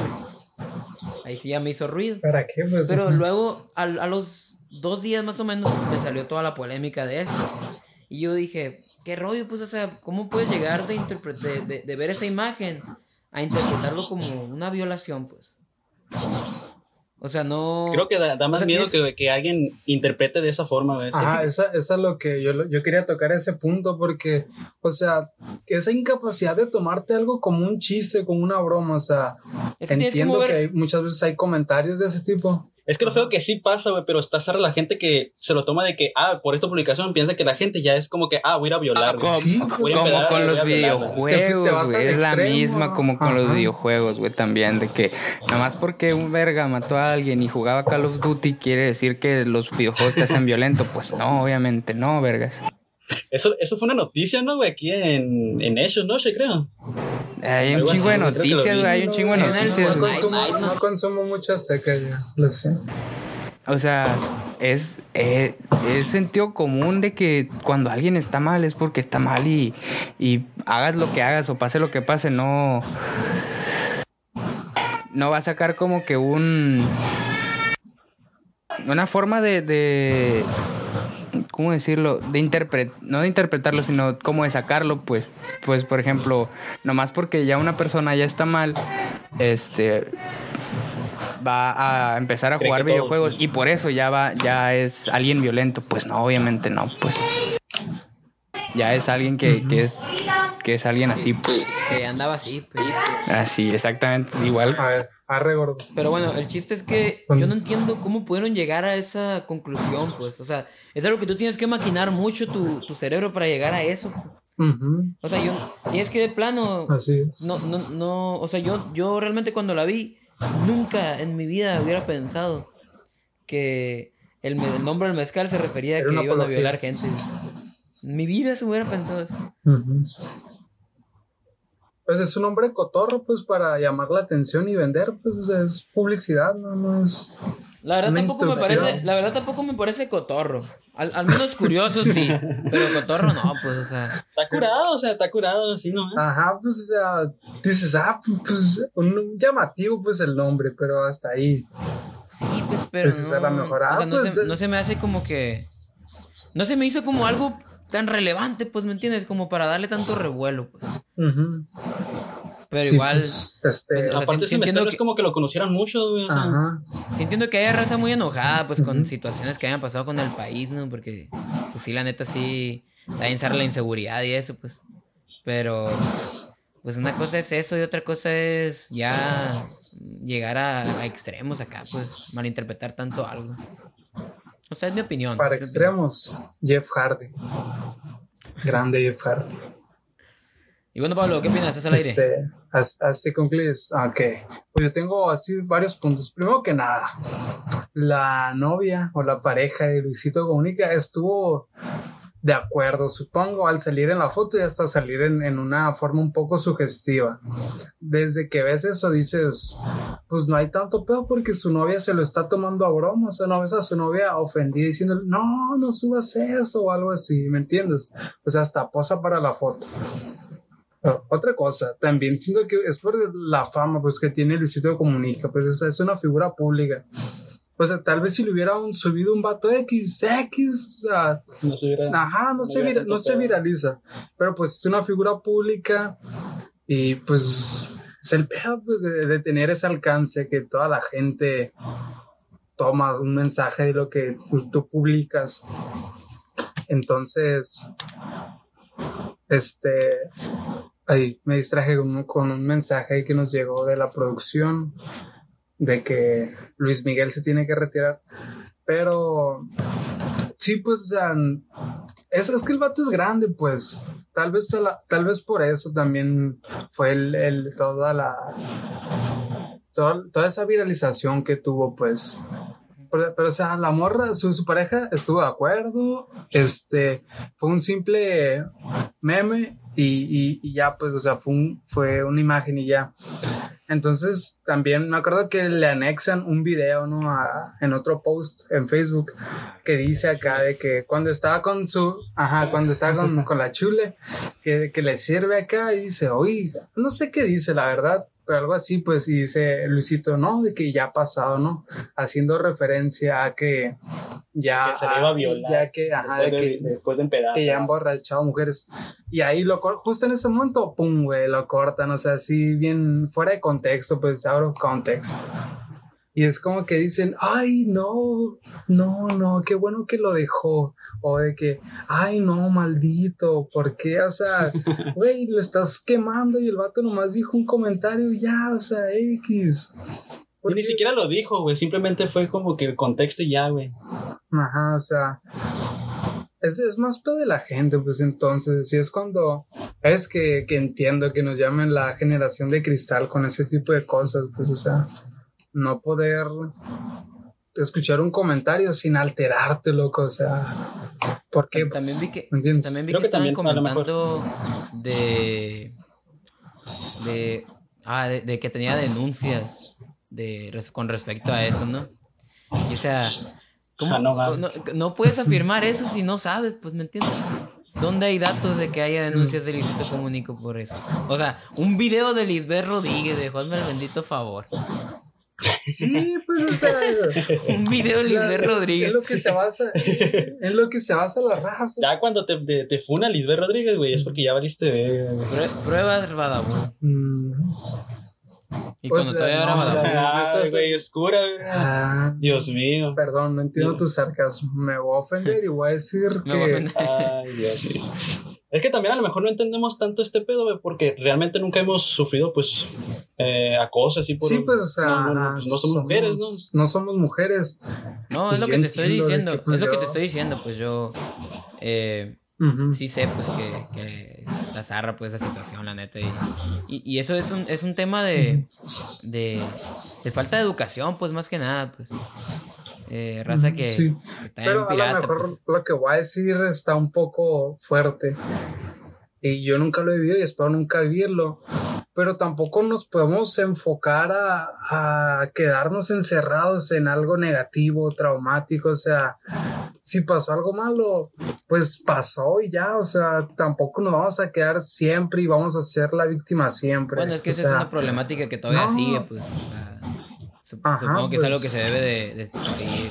Ahí sí ya me hizo ruido. ¿Para qué? Pues, Pero luego, al- a, los dos días más o menos, me salió toda la polémica de eso. Y yo dije, ¿qué rollo? Pues, o sea, ¿cómo puedes llegar de, de, de- de ver esa imagen a interpretarlo como una violación, pues? O sea, no... Creo que da, da más O sea, miedo tienes- que, que alguien interprete de esa forma, ¿ves? Ajá, esa, esa es lo que yo, lo- yo quería tocar ese punto porque, o sea, esa incapacidad de tomarte algo como un chiste, como una broma, o sea, Es que que entiendo que, mover- hay- muchas veces hay comentarios de ese tipo. Es que lo feo que sí pasa, güey, pero está cerra la gente que se lo toma de que, ah, por esta publicación piensa que la gente ya es como que, ah, voy a ir a violar, güey. Como, Sí, Voy a como con los videojuegos, güey. Es la misma como con los videojuegos, güey, también. De que nada más porque un verga mató a alguien y jugaba Call of Duty quiere decir que los videojuegos te hacen violento. Pues no, obviamente no, vergas. Eso, eso fue una noticia, ¿no, güey? Aquí en, en Hechos, ¿no? Yo creo. Hay un chingo de que noticias, güey. Hay un chingo de No, no, No, noticias. no güey. consumo, mucho azteca ya, lo sé. O sea, es, eh, es sentido común de que cuando alguien está mal es porque está mal y, y hagas lo que hagas o pase lo que pase, no. No va a sacar como que un. Una forma de. de ¿Cómo decirlo? De interpretar, no de interpretarlo, sino como de sacarlo, pues, pues, por ejemplo, nomás porque ya una persona ya está mal, este, va a empezar a Cree jugar todos, videojuegos pues. y por eso ya va, ya es alguien violento. Pues no, obviamente no, pues. Ya es alguien que, que es que es alguien así, pues. Que andaba así, pues. Así, exactamente, igual. A ver, arre gordo. Pero bueno, el chiste es que yo no entiendo cómo pudieron llegar a esa conclusión, pues. O sea, es algo que tú tienes que maquinar mucho tu, tu cerebro para llegar a eso. O sea, yo tienes que de plano. Así es. No, no, no. O sea, yo, yo realmente cuando la vi, nunca en mi vida hubiera pensado que el, nombre del mezcal se refería a Era que iban a violar gente. En mi vida se hubiera pensado eso. Ujú. Pues es un hombre cotorro, pues para llamar la atención y vender, pues o sea, es publicidad, no, no es. La verdad tampoco me parece, la verdad tampoco me parece cotorro. Al, al menos curioso sí, pero cotorro no, pues, o sea. Está curado, o sea, está curado, así, ¿no? Ajá, pues o sea, dices, ah, pues un llamativo, pues el nombre, pero hasta ahí. Sí, pues, pero Pues, esa no, es la mejor. o Ah, sea, no, pues, se, no se me hace como que... No se me hizo como algo tan relevante, pues, ¿me entiendes? Como para darle tanto revuelo, pues. Pero Sí, igual, pues, este. pues, o sea, Aparte, sí entiendo que- es como que lo conocieran mucho, güey. O sea, Ajá. sí entiendo que haya raza muy enojada, pues, con situaciones que hayan pasado con el país, ¿no? Porque, pues, sí, la neta, sí, también sale la inseguridad y eso, pues. Pero, pues, una cosa es eso y otra cosa es ya llegar a, a extremos acá, pues, malinterpretar tanto algo. O sea, es mi opinión. Para opinión. extremos, Jeff Hardy. Grande Jeff Hardy. Y bueno, Pablo, ¿qué opinas? ¿Estás al aire? Este, as- así concluyes. Ok. Pues yo tengo así varios puntos. Primero que nada, la novia o la pareja de Luisito Comunica estuvo de acuerdo, supongo, al salir en la foto y hasta salir en, en una forma un poco sugestiva. Desde que ves eso dices, pues no hay tanto pedo porque su novia se lo está tomando a broma, o sea, no ves a su novia ofendida diciéndole, no, no subas eso o algo así, ¿me entiendes? O sea, hasta posa para la foto. Otra cosa, también siento que es por la fama pues que tiene Luisito Comunica, pues es, es una figura pública. O sea, tal vez si le hubiera un- subido un vato X, X, o sea, no se hubiera- ajá, no, no se, vira- no se viraliza. Pero pues es una figura pública y pues es el pedo pues, de, de tener ese alcance que toda la gente toma un mensaje de lo que tú, tú publicas. Entonces, este, ahí me distraje con, un- con un mensaje que nos llegó de la producción de que Luis Miguel se tiene que retirar. Pero sí, pues, o sea, es, es que el vato es grande, pues. Tal vez, tal vez por eso también fue el, el- toda la toda, toda esa viralización que tuvo, pues. Pero, pero, o sea, la morra, su, su pareja estuvo de acuerdo. Este fue un simple meme y, y- y ya, pues, o sea, fue, un- fue una imagen y ya. Entonces, también me acuerdo que le anexan un video, ¿no? A- en otro post en Facebook que dice acá de que cuando estaba con su, ajá, cuando estaba con, con la chule, que, que le sirve acá y dice, oiga, no sé qué dice, la verdad, pero algo así, pues, y dice Luisito, no, de que ya ha pasado, ¿no? Haciendo referencia a que ya, Que se le iba a violar. ya que, ajá, de Después de, que, después de empedar. que ya han borrachado mujeres. Y ahí lo justo en ese momento, pum, güey, lo cortan, o sea, así bien fuera de contexto, pues out of context. Y es como que dicen, ay, no, no, no, qué bueno que lo dejó. O de que, ay, no, maldito, ¿por qué? O sea, güey, lo estás quemando y el vato nomás dijo un comentario ya, o sea, X. Y ¿Por ni siquiera lo dijo, güey. Simplemente fue como que el contexto y ya, güey. Ajá, o sea, es, es más pedo de la gente, pues entonces, si es cuando es que, que entiendo que nos llamen la generación de cristal con ese tipo de cosas, pues, o sea, no poder escuchar un comentario sin alterarte, loco, o sea, ¿por qué? Pues, También vi que, también vi que que estaban comentando de, de, ah, de, de que tenía denuncias de, con respecto a eso, ¿no? Y, o sea, ¿cómo, Ah, no no, mames. no puedes afirmar eso si no sabes, pues, ¿me entiendes? ¿Dónde hay datos de que haya denuncias de Luisito Comunico por eso? O sea, un video de Lisbeth Rodríguez, de Juanme el bendito favor. Sí, pues, o sea, Un video de Lisbeth la- Rodríguez. en lo que se basa, en lo que se basa la raza. Ya cuando te, te, te funa Lisbeth Rodríguez, güey, es porque ya valiste verga, Pruebas Badabun. Mm, Y Pues, cuando todavía era no, la- Ay, güey, oscura, güey. ah, Dios mío. Perdón, no entiendo tu sarcasmo. Me voy a ofender y voy a decir Me a que. ofender. Ay, Dios mío. Es que también a lo mejor no entendemos tanto este pedo, güey, porque realmente nunca hemos sufrido, pues, eh, acoso así por... Sí, pues, o sea, No, no, no, pues, no somos mujeres, ¿no? No somos mujeres. No, es lo Y que te estoy diciendo. que, pues, es lo que te estoy diciendo. Pues yo eh, sí sé pues que, que la zarra pues esa situación, la neta. Y, y, y eso es un, es un tema de, de, de falta de educación, pues más que nada, pues. Eh, raza que, Sí. que está Pero en a pirata, lo mejor pues. lo que voy a decir está un poco fuerte. Y yo nunca lo he vivido y espero nunca vivirlo. Pero tampoco nos podemos enfocar a, a quedarnos encerrados en algo negativo, traumático. O sea, si pasó algo malo, pues pasó y ya. O sea, tampoco nos vamos a quedar siempre y vamos a ser la víctima siempre. Bueno, es que O esa sea, es una problemática que todavía no. sigue, pues. O sea, sup- Ajá, supongo que es pues. algo que se debe de, de seguir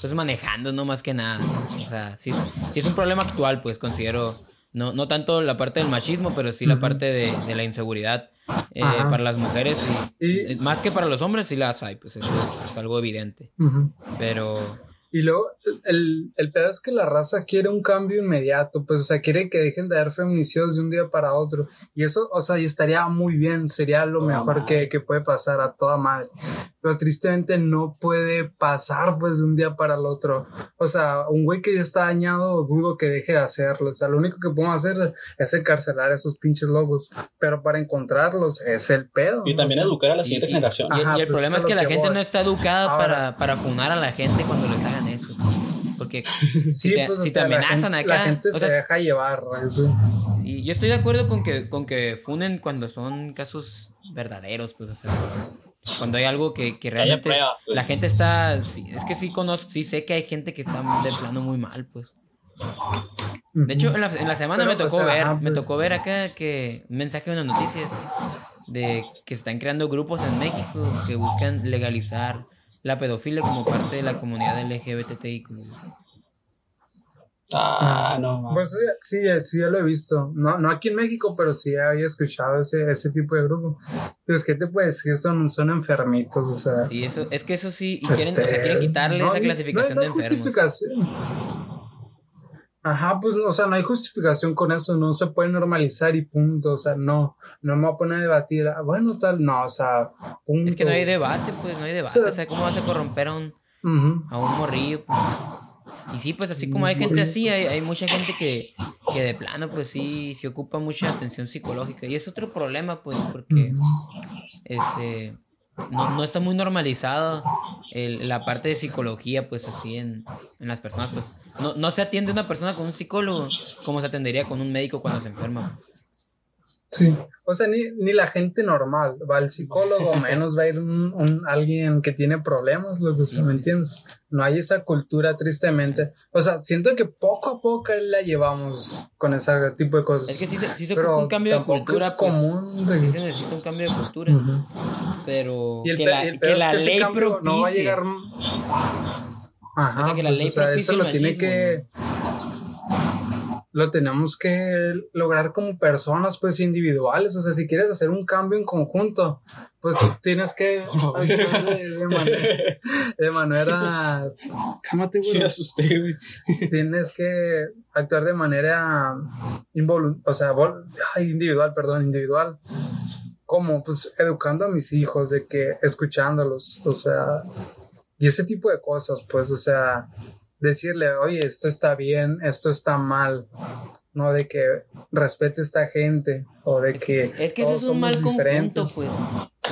pues manejando, no más que nada. O sea, sí, es- sí es un problema actual, pues considero. No, no tanto la parte del machismo, pero sí la parte de, de la inseguridad eh, para las mujeres. Y, Y- eh, más que para los hombres, sí las hay, pues eso es, es algo evidente. ujú. Pero Y luego, el, el pedo es que la raza quiere un cambio inmediato, pues, o sea, quiere que dejen de haber feminicidios de un día para otro. Y eso, o sea, y estaría muy bien, sería lo mejor que, que puede pasar a toda madre. Pero tristemente no puede pasar, pues, de un día para el otro. O sea, un güey que ya está dañado, dudo que deje de hacerlo. O sea, lo único que podemos hacer es encarcelar a esos pinches locos. Pero para encontrarlos es el pedo. Y ¿no? también O sea, educar a la siguiente y- generación. Y, Ajá, y el pues problema es que es la que gente voy. no está educada Ahora- para, para funar a la gente cuando les hagan Porque si Sí, te, pues, si te sea, la amenazan gente- acá. La gente o sea, se deja llevar. eso. sí, yo estoy de acuerdo con que, con que funen cuando son casos verdaderos, pues, o sea, cuando hay algo que, que realmente pues. la gente está, sí, es que sí conozco, sí sé que hay gente que está de plano muy mal, pues. De hecho, en la, en la semana Pero, me o tocó sea, ver, ajá, me pues. tocó ver acá que un mensaje en las noticias de que se están creando grupos en México que buscan legalizar la pedofilia como parte de la comunidad LGBTI. Ah, no, man. Pues sí, sí, sí, ya lo he visto. No, no aquí en México, pero sí había escuchado ese, ese tipo de grupo. Pero es que te puedes decir, son, son enfermitos, o sea. Sí, eso, es que eso sí, y quieren, o sea, este, quieren quitarle no esa clasificación no hay- no de enfermos. justificación. Ajá, pues, o sea, no hay justificación con eso, no se puede normalizar y punto, o sea, no, no me voy a poner a debatir, ah, bueno, tal, no, o sea, punto. Es que no hay debate, pues, no hay debate. O sea, O sea, ¿cómo vas a corromper a un, Ujú. a un morrillo? Y sí, pues así como hay gente así, hay, hay mucha gente que, que de plano, pues sí, se ocupa mucha atención psicológica. Y es otro problema, pues, porque este no, no está muy normalizado el- la parte de psicología, pues así en, en las personas, pues no, no se atiende una persona con un psicólogo como se atendería con un médico cuando se enferma. pues. Sí, o sea, ni, ni la gente normal va al psicólogo, menos va a ir un, un- alguien que tiene problemas, lo que Sí, ¿me entiendes? No hay esa cultura tristemente. O sea, siento que poco a poco la llevamos con ese tipo de cosas. Es que sí, se- sí se Pero ocupa un cambio de cultura, es pues. común de- Sí se necesita un cambio de cultura. Pero que la, el que pedo es la que ese ley propicie. no va a llegar. Ajá, O sea, que la pues, ley o sea, eso lo tiene que. Lo tenemos que lograr como personas, pues individuales. O sea, si quieres hacer un cambio en conjunto, pues tienes que actuar de, de manera, de manera. Cámate, Sí, güey. me asusté, güey. Tienes que actuar de manera involu- o sea, individual, perdón, individual. Como, pues, educando a mis hijos, de que escuchándolos, o sea, y ese tipo de cosas, pues, o sea, decirle, oye, esto está bien, esto está mal, no de que respete a esta gente, o de Es que, que, es que todos es un mal conjunto, pues.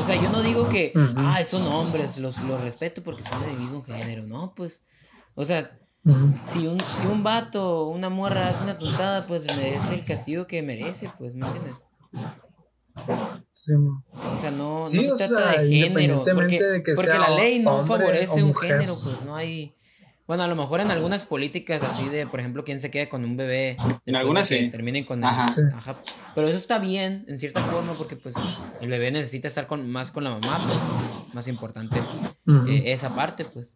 O sea, yo no digo que, ah, son hombres, los, los respeto porque son de mi mismo género, ¿no? Pues, o sea, si un, si un vato o una morra hace una tontada, pues merece el castigo que merece, pues, ¿me entiendes? Sí. O sea, no, Sí, no se trata sea, de género. independientemente Porque, de que porque sea la ley no hombre favorece un género, pues no hay. Bueno, a lo mejor en algunas políticas así de, por ejemplo, quién se quede con un bebé. de algunas que sí. Terminen con el- Ajá. Pero eso está bien, en cierta forma, porque pues el bebé necesita estar con, más con la mamá, pues más importante eh, esa parte, pues.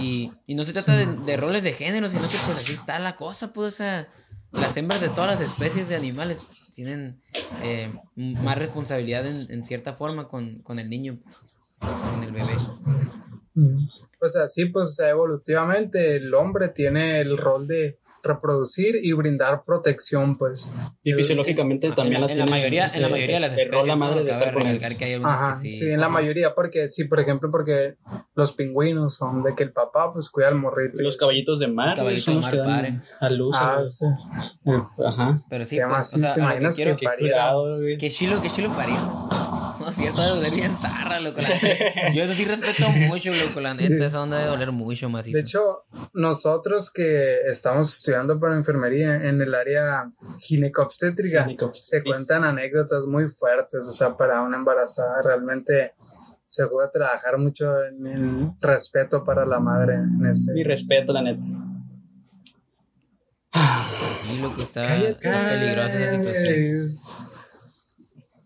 Y, y no se trata de, de roles de género, sino que pues así está la cosa, pues, o sea, las hembras de todas las especies de animales tienen eh, más responsabilidad en, en cierta forma con, con el niño, pues, con el bebé. Pues o sea, evolutivamente el hombre tiene el rol de reproducir y brindar protección, pues. Y El- fisiológicamente En también la, la, en la tiene, mayoría, en la mayoría de las especies, la madre ¿no? de estar con él. que hay Ajá, que sí. sí. en la mayoría, porque sí, por ejemplo, porque los pingüinos son de que el papá pues cuida al morrito. Los caballitos de mar, güey, Caballito son de los que mar, dan a luz. Ah, sí. Ajá. Pero sí, ¿Qué pues, más? o sea, ¿Te lo que imaginas quiero- que Qué pariera? cuidado, chilo, qué chilo parir, ¿no? No es cierto, debe doler bien zarra, loco. la neta. Yo eso sí respeto mucho, loco, la Sí. neta. Esa onda debe doler mucho más. De hecho, nosotros que estamos estudiando para enfermería en el área ginecobstétrica, se cuentan anécdotas muy fuertes, o sea, para una embarazada realmente se puede trabajar mucho en el respeto para la madre en ese. Mi respeto, la neta. Sí, loco, está Cállate. peligrosa esa situación.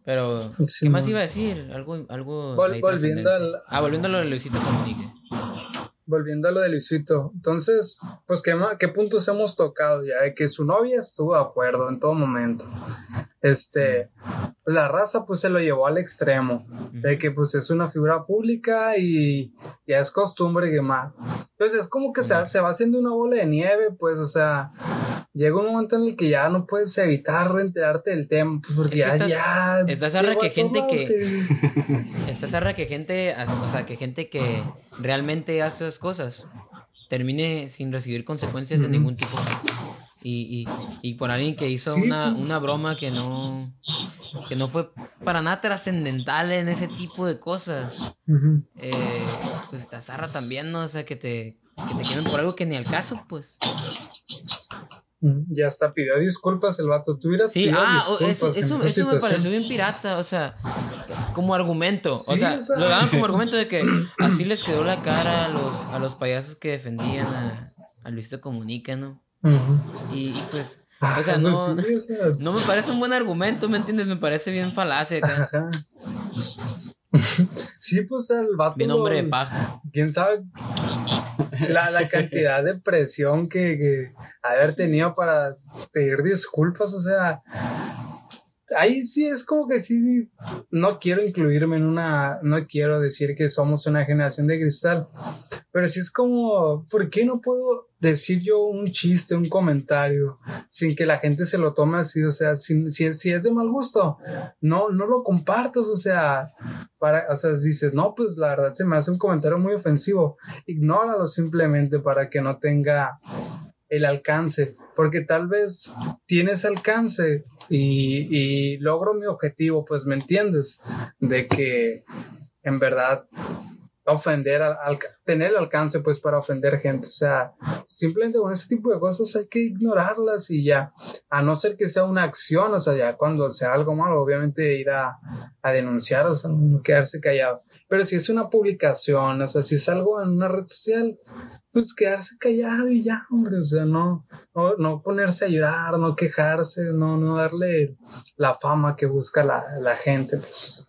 Pero, Sí, ¿qué más iba a decir? Algo, algo. Vol- volviendo al- Ah, volviendo a lo de Luisito Comunique. Volviendo a lo de Luisito, entonces, pues, ¿qué, ¿qué puntos hemos tocado ya? De que su novia estuvo de acuerdo en todo momento. Este, la raza, pues, se lo llevó al extremo, de que, pues, es una figura pública y ya es costumbre quemar. Entonces, es como que se, se va haciendo una bola de nieve, pues, o sea, llega un momento en el que ya no puedes evitar enterarte del tema, pues, porque Es que ya, estás- ya. estás harta llegó a que gente lados que- Está zarra que gente, o sea, que gente que realmente hace esas cosas termine sin recibir consecuencias de ningún tipo. Y, y, y por alguien que hizo Sí, una, pues. una broma que no, que no fue para nada trascendental en ese tipo de cosas. Eh, pues está zarra también, ¿no? O sea, que te, que te quemen por algo que ni al caso, pues. Ya hasta pidió disculpas el vato. Tú hubieras Sí, ah, o- disculpas eso, eso, eso me pareció bien pirata, o sea, como argumento. o Sí, sea, o sea. lo daban como argumento de que así les quedó la cara a los, a los payasos que defendían a, a Luisito Comunica, ¿no? Y, y pues, Ah, o sea, no, sí, o sea, no me parece un buen argumento, ¿me entiendes? Me parece bien falacia acá. ajá. Sí, pues el vato. Bien hombre de paja. quién sabe la, la cantidad de presión que, que haber tenido para pedir disculpas, o sea, ahí sí es como que sí, no quiero incluirme en una, no quiero decir que somos una generación de cristal, pero sí es como, ¿por qué no puedo decir yo un chiste, un comentario, sin que la gente se lo tome así? O sea, si, si es de mal gusto, no, no lo compartas, o sea, para, o sea, dices, no, pues la verdad se me hace un comentario muy ofensivo, ignóralo simplemente para que no tenga el alcance, porque tal vez tienes alcance y, y logro mi objetivo, pues me entiendes, de que en verdad ofender, al, al- tener el alcance pues para ofender gente, o sea, simplemente con ese tipo de cosas hay que ignorarlas y ya, a no ser que sea una acción, o sea, ya cuando sea algo malo, obviamente ir a, a denunciar, o sea, no quedarse callado. Pero si es una publicación, o sea, si es algo en una red social, pues quedarse callado y ya, hombre, o sea, no, no, no ponerse a llorar, no quejarse, no, no darle la fama que busca la, la gente, pues,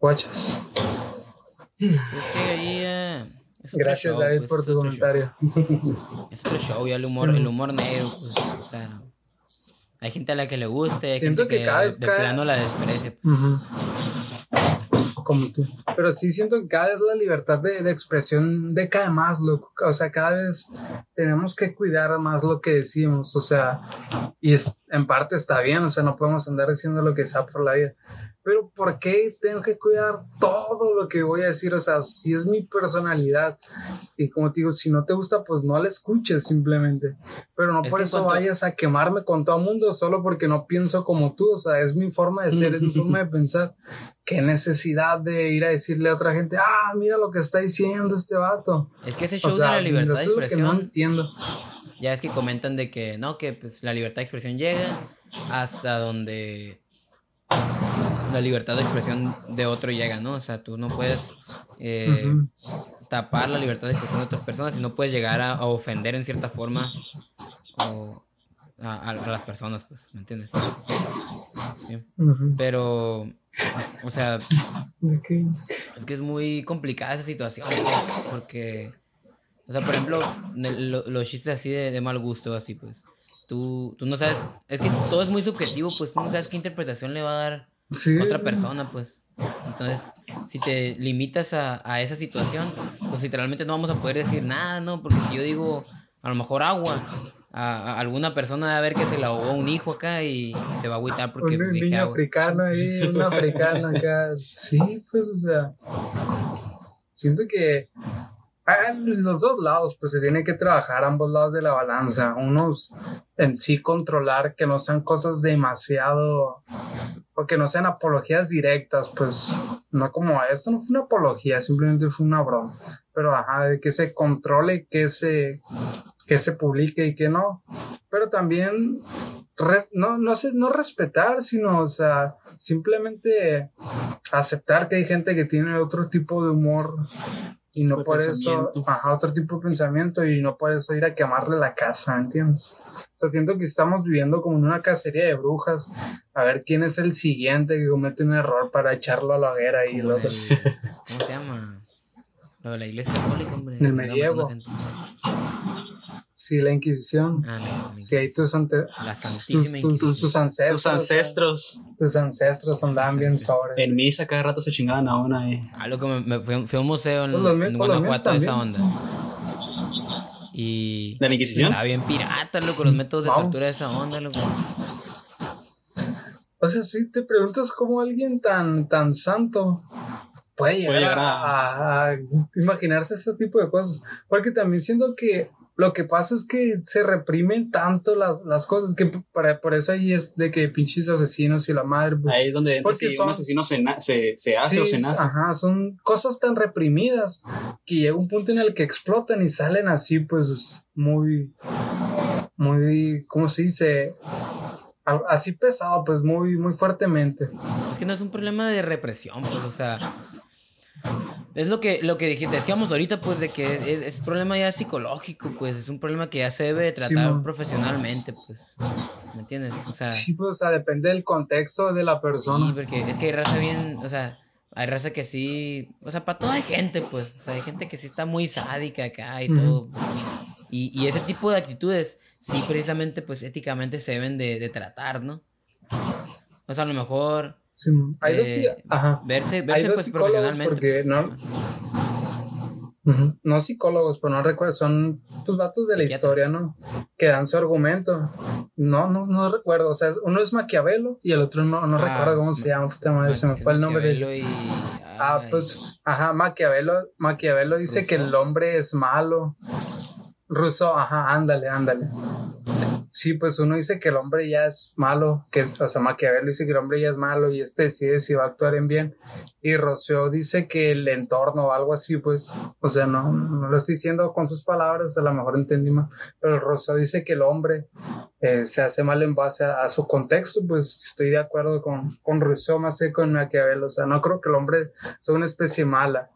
guachas. Es que ahí eh, es Gracias, show, David, pues, por tu otro show. comentario. Es otro show, ya el humor, el humor negro, pues, o sea, hay gente a la que le guste, hay Siento gente que que, cada vez de plano la desprecia. pues. Como tú. Pero sí siento que cada vez la libertad de, de expresión decae más, loco. O sea, cada vez tenemos que cuidar más lo que decimos. O sea, y es, en parte está bien, o sea, no podemos andar diciendo lo que sea por la vida. Pero ¿por qué tengo que cuidar todo lo que voy a decir? O sea, si es mi personalidad. Y como te digo, si no te gusta, pues no la escuches simplemente. Pero no Es por eso cuanto- vayas a quemarme con todo mundo solo porque no pienso como tú. O sea, es mi forma de ser, es mi forma de pensar. Qué necesidad de ir a decirle a otra gente, ah, mira lo que está diciendo este vato. Es que ese O show sea, de la libertad de eso es que no expresión, entiendo. ya es que comentan de que no, que pues la libertad de expresión llega hasta donde la libertad de expresión de otro llega, ¿no? O sea, tú no puedes eh, tapar la libertad de expresión de otras personas y no puedes llegar a, a ofender en cierta forma o a, a- a las personas, pues, ¿me entiendes? Sí. Pero, o sea, es que es muy complicada esa situación, pues, porque, o sea, por ejemplo, lo- los chistes así de, de mal gusto, así pues, tú, tú no sabes, es que todo es muy subjetivo, pues tú no sabes qué interpretación le va a dar Sí. otra persona, pues. Entonces, si te limitas a, a esa situación, pues literalmente no vamos a poder decir nada, ¿no? Porque si yo digo, a lo mejor agua, a, a alguna persona va a ver que se le ahogó un hijo acá y se va a agüitar porque un dije niño agua. africano ahí, un africano acá. Sí, pues, o sea, siento que los dos lados, pues se tiene que trabajar ambos lados de la balanza. Unos en sí controlar que no sean cosas demasiado, o que no sean apologías directas, pues, no como esto no fue una apología, simplemente fue una broma. Pero, ajá, de que se controle, que se, que se publique y que no. Pero también no, no sé, no respetar, sino, o sea, simplemente aceptar que hay gente que tiene otro tipo de humor y no por eso, ajá, otro tipo de pensamiento y no por eso ir a quemarle la casa, ¿me entiendes? O sea, siento que estamos viviendo como en una cacería de brujas, a ver quién es el siguiente que comete un error para echarlo a la hoguera y lo del- ¿Cómo se llama? Lo de la iglesia católica, hombre. Andaba medievo. Sí, la Inquisición. Ah, no, Sí, ahí tus, ante- La tus, Santísima tus- tus- ancestros. Tus ancestros Tus ancestros andaban bien sobre. en misa cada rato se chingaban a una y Ah, loco, me, me fui, fui a un museo en, Pues en Guanajuato de esa onda. Y. ¿De la Inquisición? Estaba bien pirata, loco, los métodos de Vamos. tortura de esa onda, loco. O sea, sí te preguntas cómo alguien tan, tan santo puede llegar, Puede llegar a, a- a- a imaginarse ese tipo de cosas. Porque también siento que lo que pasa es que se reprimen tanto las, las cosas que para, por eso ahí es de que pinches asesinos y la madre. ahí es donde Porque si son- un asesino se, na- se, se hace Sí, o se nace. Ajá, son cosas tan reprimidas que llega un punto en el que explotan y salen así, pues, muy, muy, ¿cómo se dice? Así pesado, pues, muy, muy fuertemente. Es que no es un problema de represión, pues, o sea. Es lo que, lo que decíamos ahorita, pues, de que es, es, es problema ya psicológico, pues, es un problema que ya se debe tratar profesionalmente, pues. ¿Me entiendes? O sea. Sí, pues, o sea, depende del contexto de la Sí, persona. porque es que hay raza bien, o sea, hay raza que sí, o sea, para toda hay gente, pues, o sea, hay gente que sí está muy sádica acá y todo. Y, y ese tipo de actitudes, sí, precisamente, pues, éticamente se deben de, de tratar, ¿no? O sea, a lo mejor Sí, hay dos, eh, ajá. verse, Hay verse dos pues, psicólogos profesionalmente. porque pues. no, no psicólogos, pero no recuerdo, son pues vatos de la historia, ¿no? Que dan su argumento. No, no, no recuerdo. O sea, uno es Maquiavelo y el otro no, no Ah, recuerdo cómo se Ma- llama. Puta madre, se me fue el nombre. y- Ah, pues, ajá, Maquiavelo, Maquiavelo dice que el hombre es malo. Ruso, ajá, ándale, ándale. Sí, pues uno dice que el hombre ya es malo, que, o sea, Maquiavelo dice que el hombre ya es malo y este decide si va a actuar en bien. Y Rousseau dice que el entorno o algo así, pues, o sea, no, no lo estoy diciendo con sus palabras, a lo mejor entendí mal, pero Rousseau dice que el hombre eh, se hace mal en base a, su contexto, pues estoy de acuerdo con, con Rousseau más que con Maquiavelo, o sea, no creo que el hombre sea una especie mala,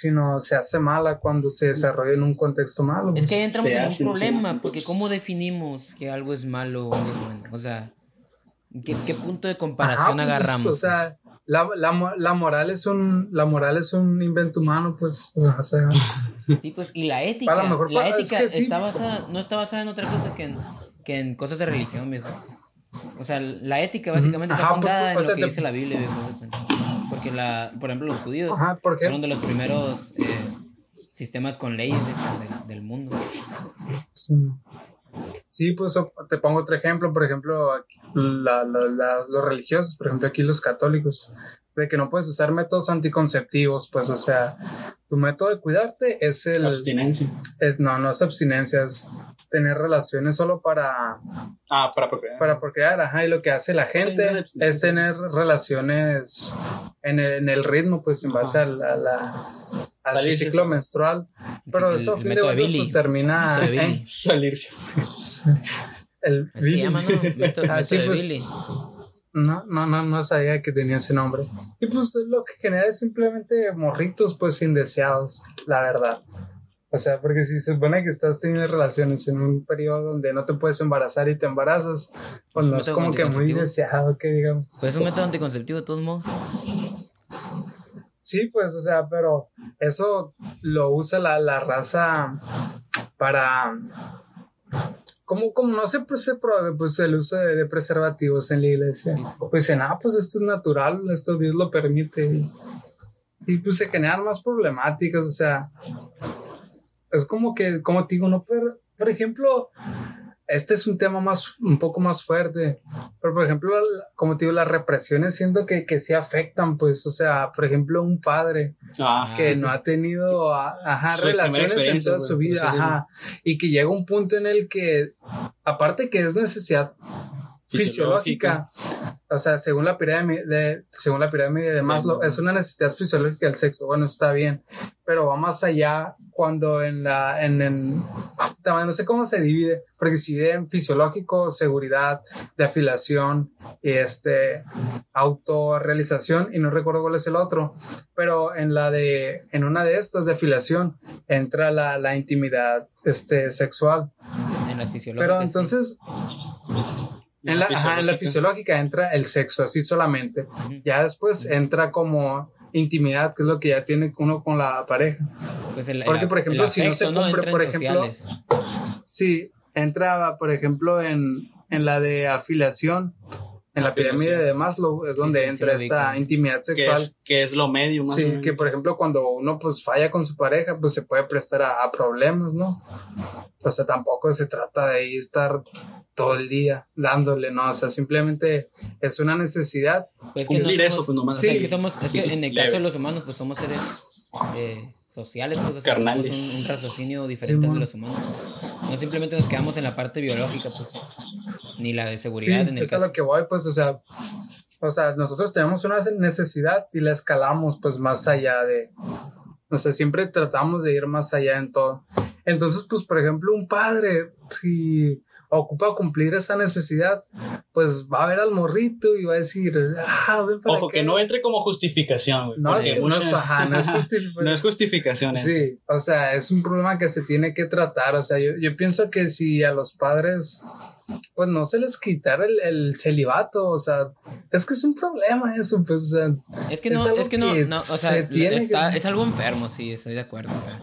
sino se hace mala cuando se desarrolla en un contexto malo. Es que ahí pues. entramos Se en un problema, porque pues. ¿cómo definimos que algo es malo o algo es bueno? O sea, ¿qué, qué punto de comparación Ajá, pues, agarramos? O sea, la, la, mo- la moral es un la moral es un invento humano, pues. O sea, Sí, pues, y la ética. A lo mejor la es ética sí. está basada, no está basada en otra cosa que en, que en cosas de religión, viejo. O sea, la ética básicamente está Ajá, fundada por- o en sea, lo que te- dice la Biblia, viejo. Porque, la, por ejemplo, los judíos Ajá, fueron de los primeros eh, sistemas con leyes de- de- del mundo. sí. Sí, pues te pongo otro ejemplo, por ejemplo, aquí, la- la- la- los religiosos, por ejemplo, aquí los católicos, de que no puedes usar métodos anticonceptivos, pues, o sea, tu método de cuidarte es el... Abstinencia. es- no, no es abstinencia, es tener relaciones solo para, Ah, para procrear. para procrear, ajá, y lo que hace la gente es tener relaciones en el, en el ritmo, pues, en base a la... a la- a su ciclo menstrual, pero el- eso a el fin de cuentas pues termina Billy. Salirse. el Así Billy. llama, ¿no? Método, Ah, pues, Billy. No, no, no, no sabía que tenía ese nombre. Y pues lo que genera es simplemente morritos pues indeseados, la verdad. O sea, porque si se supone que estás teniendo relaciones en un periodo donde no te puedes embarazar y te embarazas, pues no es como que muy deseado que digamos. Pues es un método anticonceptivo de todos modos. Sí, pues, o sea, pero eso lo usa la, la raza para... Como, como no se, pues, se prohíbe pues, el uso de, de preservativos en la iglesia, pues dicen, ah, pues esto es natural, esto Dios lo permite. Y, y, pues se generan más problemáticas, o sea, es como que, como te digo, no puede, por ejemplo, este es un tema más, un poco más fuerte, pero por ejemplo, como te digo, las represiones siento que, que sí afectan, pues, o sea, por ejemplo, un padre Ah, que no ha tenido ajá, Su relaciones en toda güey, su por vida, ajá, y que llega un punto en el que, aparte que es necesidad fisiológica, o sea, según la pirámide de, según la pirámide de Maslow, es una necesidad fisiológica el sexo, bueno, está bien, pero va más allá cuando en la, en, en no sé cómo se divide, porque se divide en fisiológico, seguridad, de afiliación, y este, autorrealización, y no recuerdo cuál es el otro, pero en la de, en una de estas de afiliación, entra la, la intimidad, este, sexual. En las fisiológicas. Pero sí. En la, ajá, en la fisiológica entra el sexo, así solamente. Ya después entra como intimidad, que es lo que ya tiene uno con la pareja. Pues el- porque, el- por ejemplo, el si no se cumple, en por ejemplo, sociales. Sí, entra, por ejemplo, en, en la de afiliación, en la pirámide de Maslow, es donde sí, sí entra esta intimidad que sexual. es, que es lo medio más o Sí, menos. que por ejemplo cuando uno pues falla con su pareja, pues se puede prestar a, a problemas, ¿no? O sea, tampoco se trata de ahí estar todo el día dándole, ¿no? O sea, simplemente es una necesidad. Pues que no cumplir somos- eso, pues, nomás así. es que somos, es que en el caso de los humanos, pues somos seres eh, sociales, pues o sea, tenemos un, un raciocinio diferente Simón. de los humanos. No simplemente nos quedamos en la parte biológica, pues, ni la de Sí, seguridad en el es a caso. lo que voy, pues, o sea, o sea, nosotros tenemos una necesidad y la escalamos pues más allá de, o sea, siempre tratamos de ir más allá en todo. Entonces, pues, por ejemplo, un padre, si ocupa cumplir esa necesidad, pues va a ver al morrito y va a decir, ah, ven para Ojo, acá". que no entre como justificación, güey. No, es, no es- ajá, no es justificación. no es justificación. eso. Sí, o sea, es un problema que se tiene que tratar. O sea, yo, yo pienso que si a los padres, pues no se les quitara el, el celibato, o sea, es que es un problema eso, pues, o sea, Es que es no, algo es que no, que no, o sea, se tiene está- que- es algo enfermo, sí, estoy de acuerdo. O sea,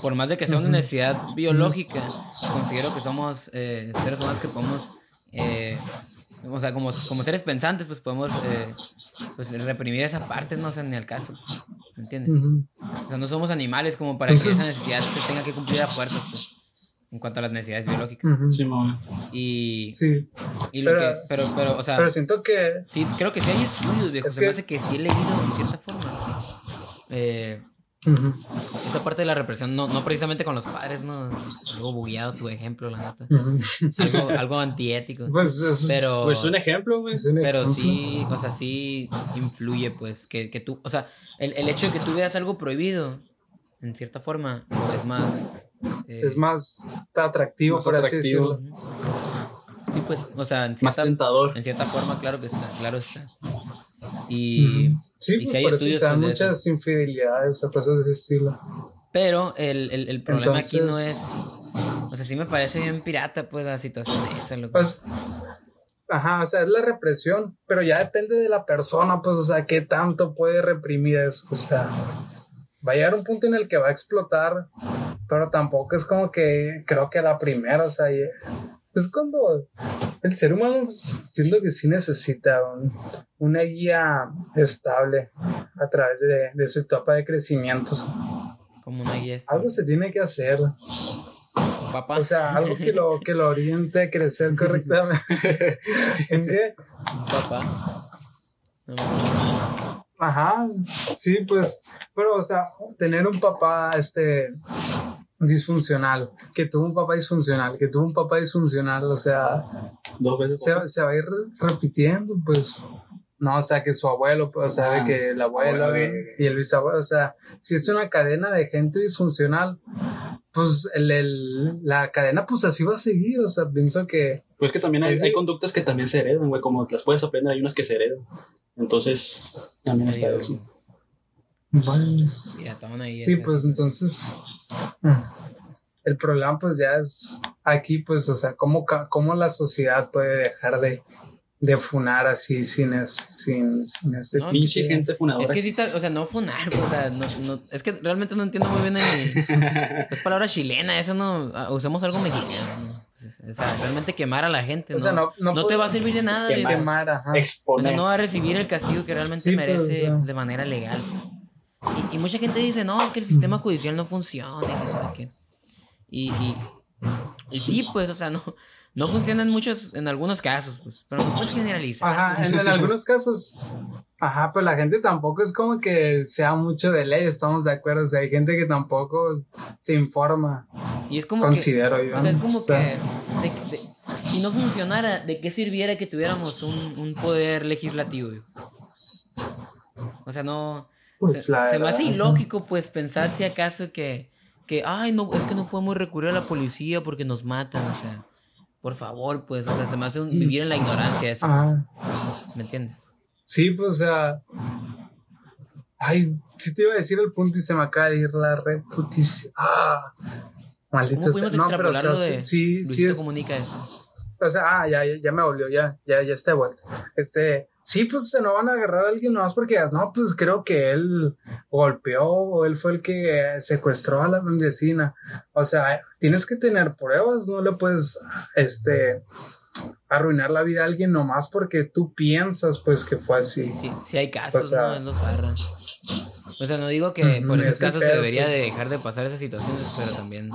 por más de que sea una necesidad biológica, considero que somos eh, seres humanos que podemos, eh, o sea, como, como seres pensantes, pues podemos eh, pues, reprimir esa parte, no sé, ni al caso. ¿Me entiendes? ujú. O sea, no somos animales como para que esa necesidad se tenga que cumplir a fuerzas, pues, en cuanto a las necesidades biológicas. Sí, mo. Y, Sí, y lo pero- que, pero, pero, o sea, pero siento que, Sí, creo que sí hay estudios, viejo. Es Se me que- hace que sí he leído en cierta forma. Eh, Esa parte de la represión, no, no precisamente con los padres, ¿no? Algo bugueado tu ejemplo, la neta. Algo, algo antiético. Pues es- Pero, Pues un ejemplo, güey. pero sí, o sea, sí influye, pues, que, que tú, o sea, el, el hecho de que tú veas algo prohibido, en cierta forma, es más... eh, Es más atractivo, Más por así atractivo. decirlo. Sí, pues, o sea, en Más cierta, tentador. en cierta forma, claro que está, claro está. Y, Sí, y pues si hay estudios dan pues, de eso. muchas infidelidades o cosas de ese estilo. Pero el, el, el problema aquí no es. O sea, sí me parece bien pirata, pues, la situación esa, loco. Pues, ajá, o sea, es la represión, pero ya depende de la persona, pues, o sea, qué tanto puede reprimir eso, o sea, va a llegar un punto en el que va a explotar, pero tampoco es como que creo que la primera, o sea, es cuando el ser humano siento que sí necesita un- una guía estable a través de, de su etapa de crecimiento. Como una guía. esta. algo se tiene que hacer. Papá. O sea, algo que lo, que lo oriente a crecer correctamente. ¿En qué? Papá. No, Ajá, sí, pues, pero, o sea, tener un papá, este, disfuncional, que tuvo un papá disfuncional, que tuvo un papá disfuncional, o sea, Dos veces. se, se va a ir re- repitiendo, pues, no, o sea, que su abuelo, pues, o sea, de Ah, que el abuelo abuelo, y el bisabuelo, o sea, si es una cadena de gente disfuncional, pues, el, el- la cadena, pues, así va a seguir, o sea, pienso que, Pues que también hay, hay conductas que también se heredan, güey. Como las puedes aprender, hay unas que se heredan. Entonces, también está eso. bueno, piratón ahí. Sí, pues entonces mm, el problema pues ya es aquí pues, o sea, cómo, ca- cómo la sociedad puede dejar de, de funar así sin, es- sin, sin este No, Pinche pinche- gente funadora. Es que sí está, o sea, no funar, o sea, no, no, es que realmente no entiendo muy bien el, es palabra chilena, eso no, ah, usamos algo mexicano, O sea, realmente quemar a la gente, O sea, no, no- no te va a servir de nada, Quemar. quemar, ajá. O sea, Exponer. no va a recibir el castigo que realmente Sí, pues, merece o sea. de manera legal. Y, y mucha gente dice, no, que el sistema judicial no funciona, y que sabe qué. Y, y, y sí, pues, o sea, no, no funciona en muchos, en algunos casos, pues, pero no puedes generalizar. Ajá, en, en algunos casos. Ajá, pero la gente tampoco es como que sea mucho de ley, estamos de acuerdo. O sea, hay gente que tampoco se informa. Y es como Considero que, yo, O sea, es como O sea- que de- de- si no funcionara, ¿de qué sirviera que tuviéramos un, un poder legislativo? O sea, no... Pues se, la se me hace ilógico, pues, pensar si acaso que, que, ay, no, es que no podemos recurrir a la policía porque nos matan, o sea, por favor, pues, o sea, se me hace un- vivir en la ignorancia eso, pues, ¿me entiendes? Sí, pues, o sea. Ay, sí te iba a decir el punto y se me acaba de ir la red putísima. Ah, maldito ¿Cómo sea. No, pero o sea, de sí, sí, sí es. comunica eso? O sea, ah, ya, ya, ya me volvió, ya, ya, ya está de vuelta. Este, sí, pues se no van a agarrar a alguien nomás porque digas, no, pues creo que él golpeó o él fue el que secuestró a la vecina. O sea, tienes que tener pruebas, no le puedes, este, arruinar la vida a alguien nomás porque tú piensas, pues, que fue así. Sí, sí, sí hay casos, O sea- ¿no? Es lo zarra. O sea, no digo que por esos casos se debería pues. de dejar de pasar esas situaciones, pero también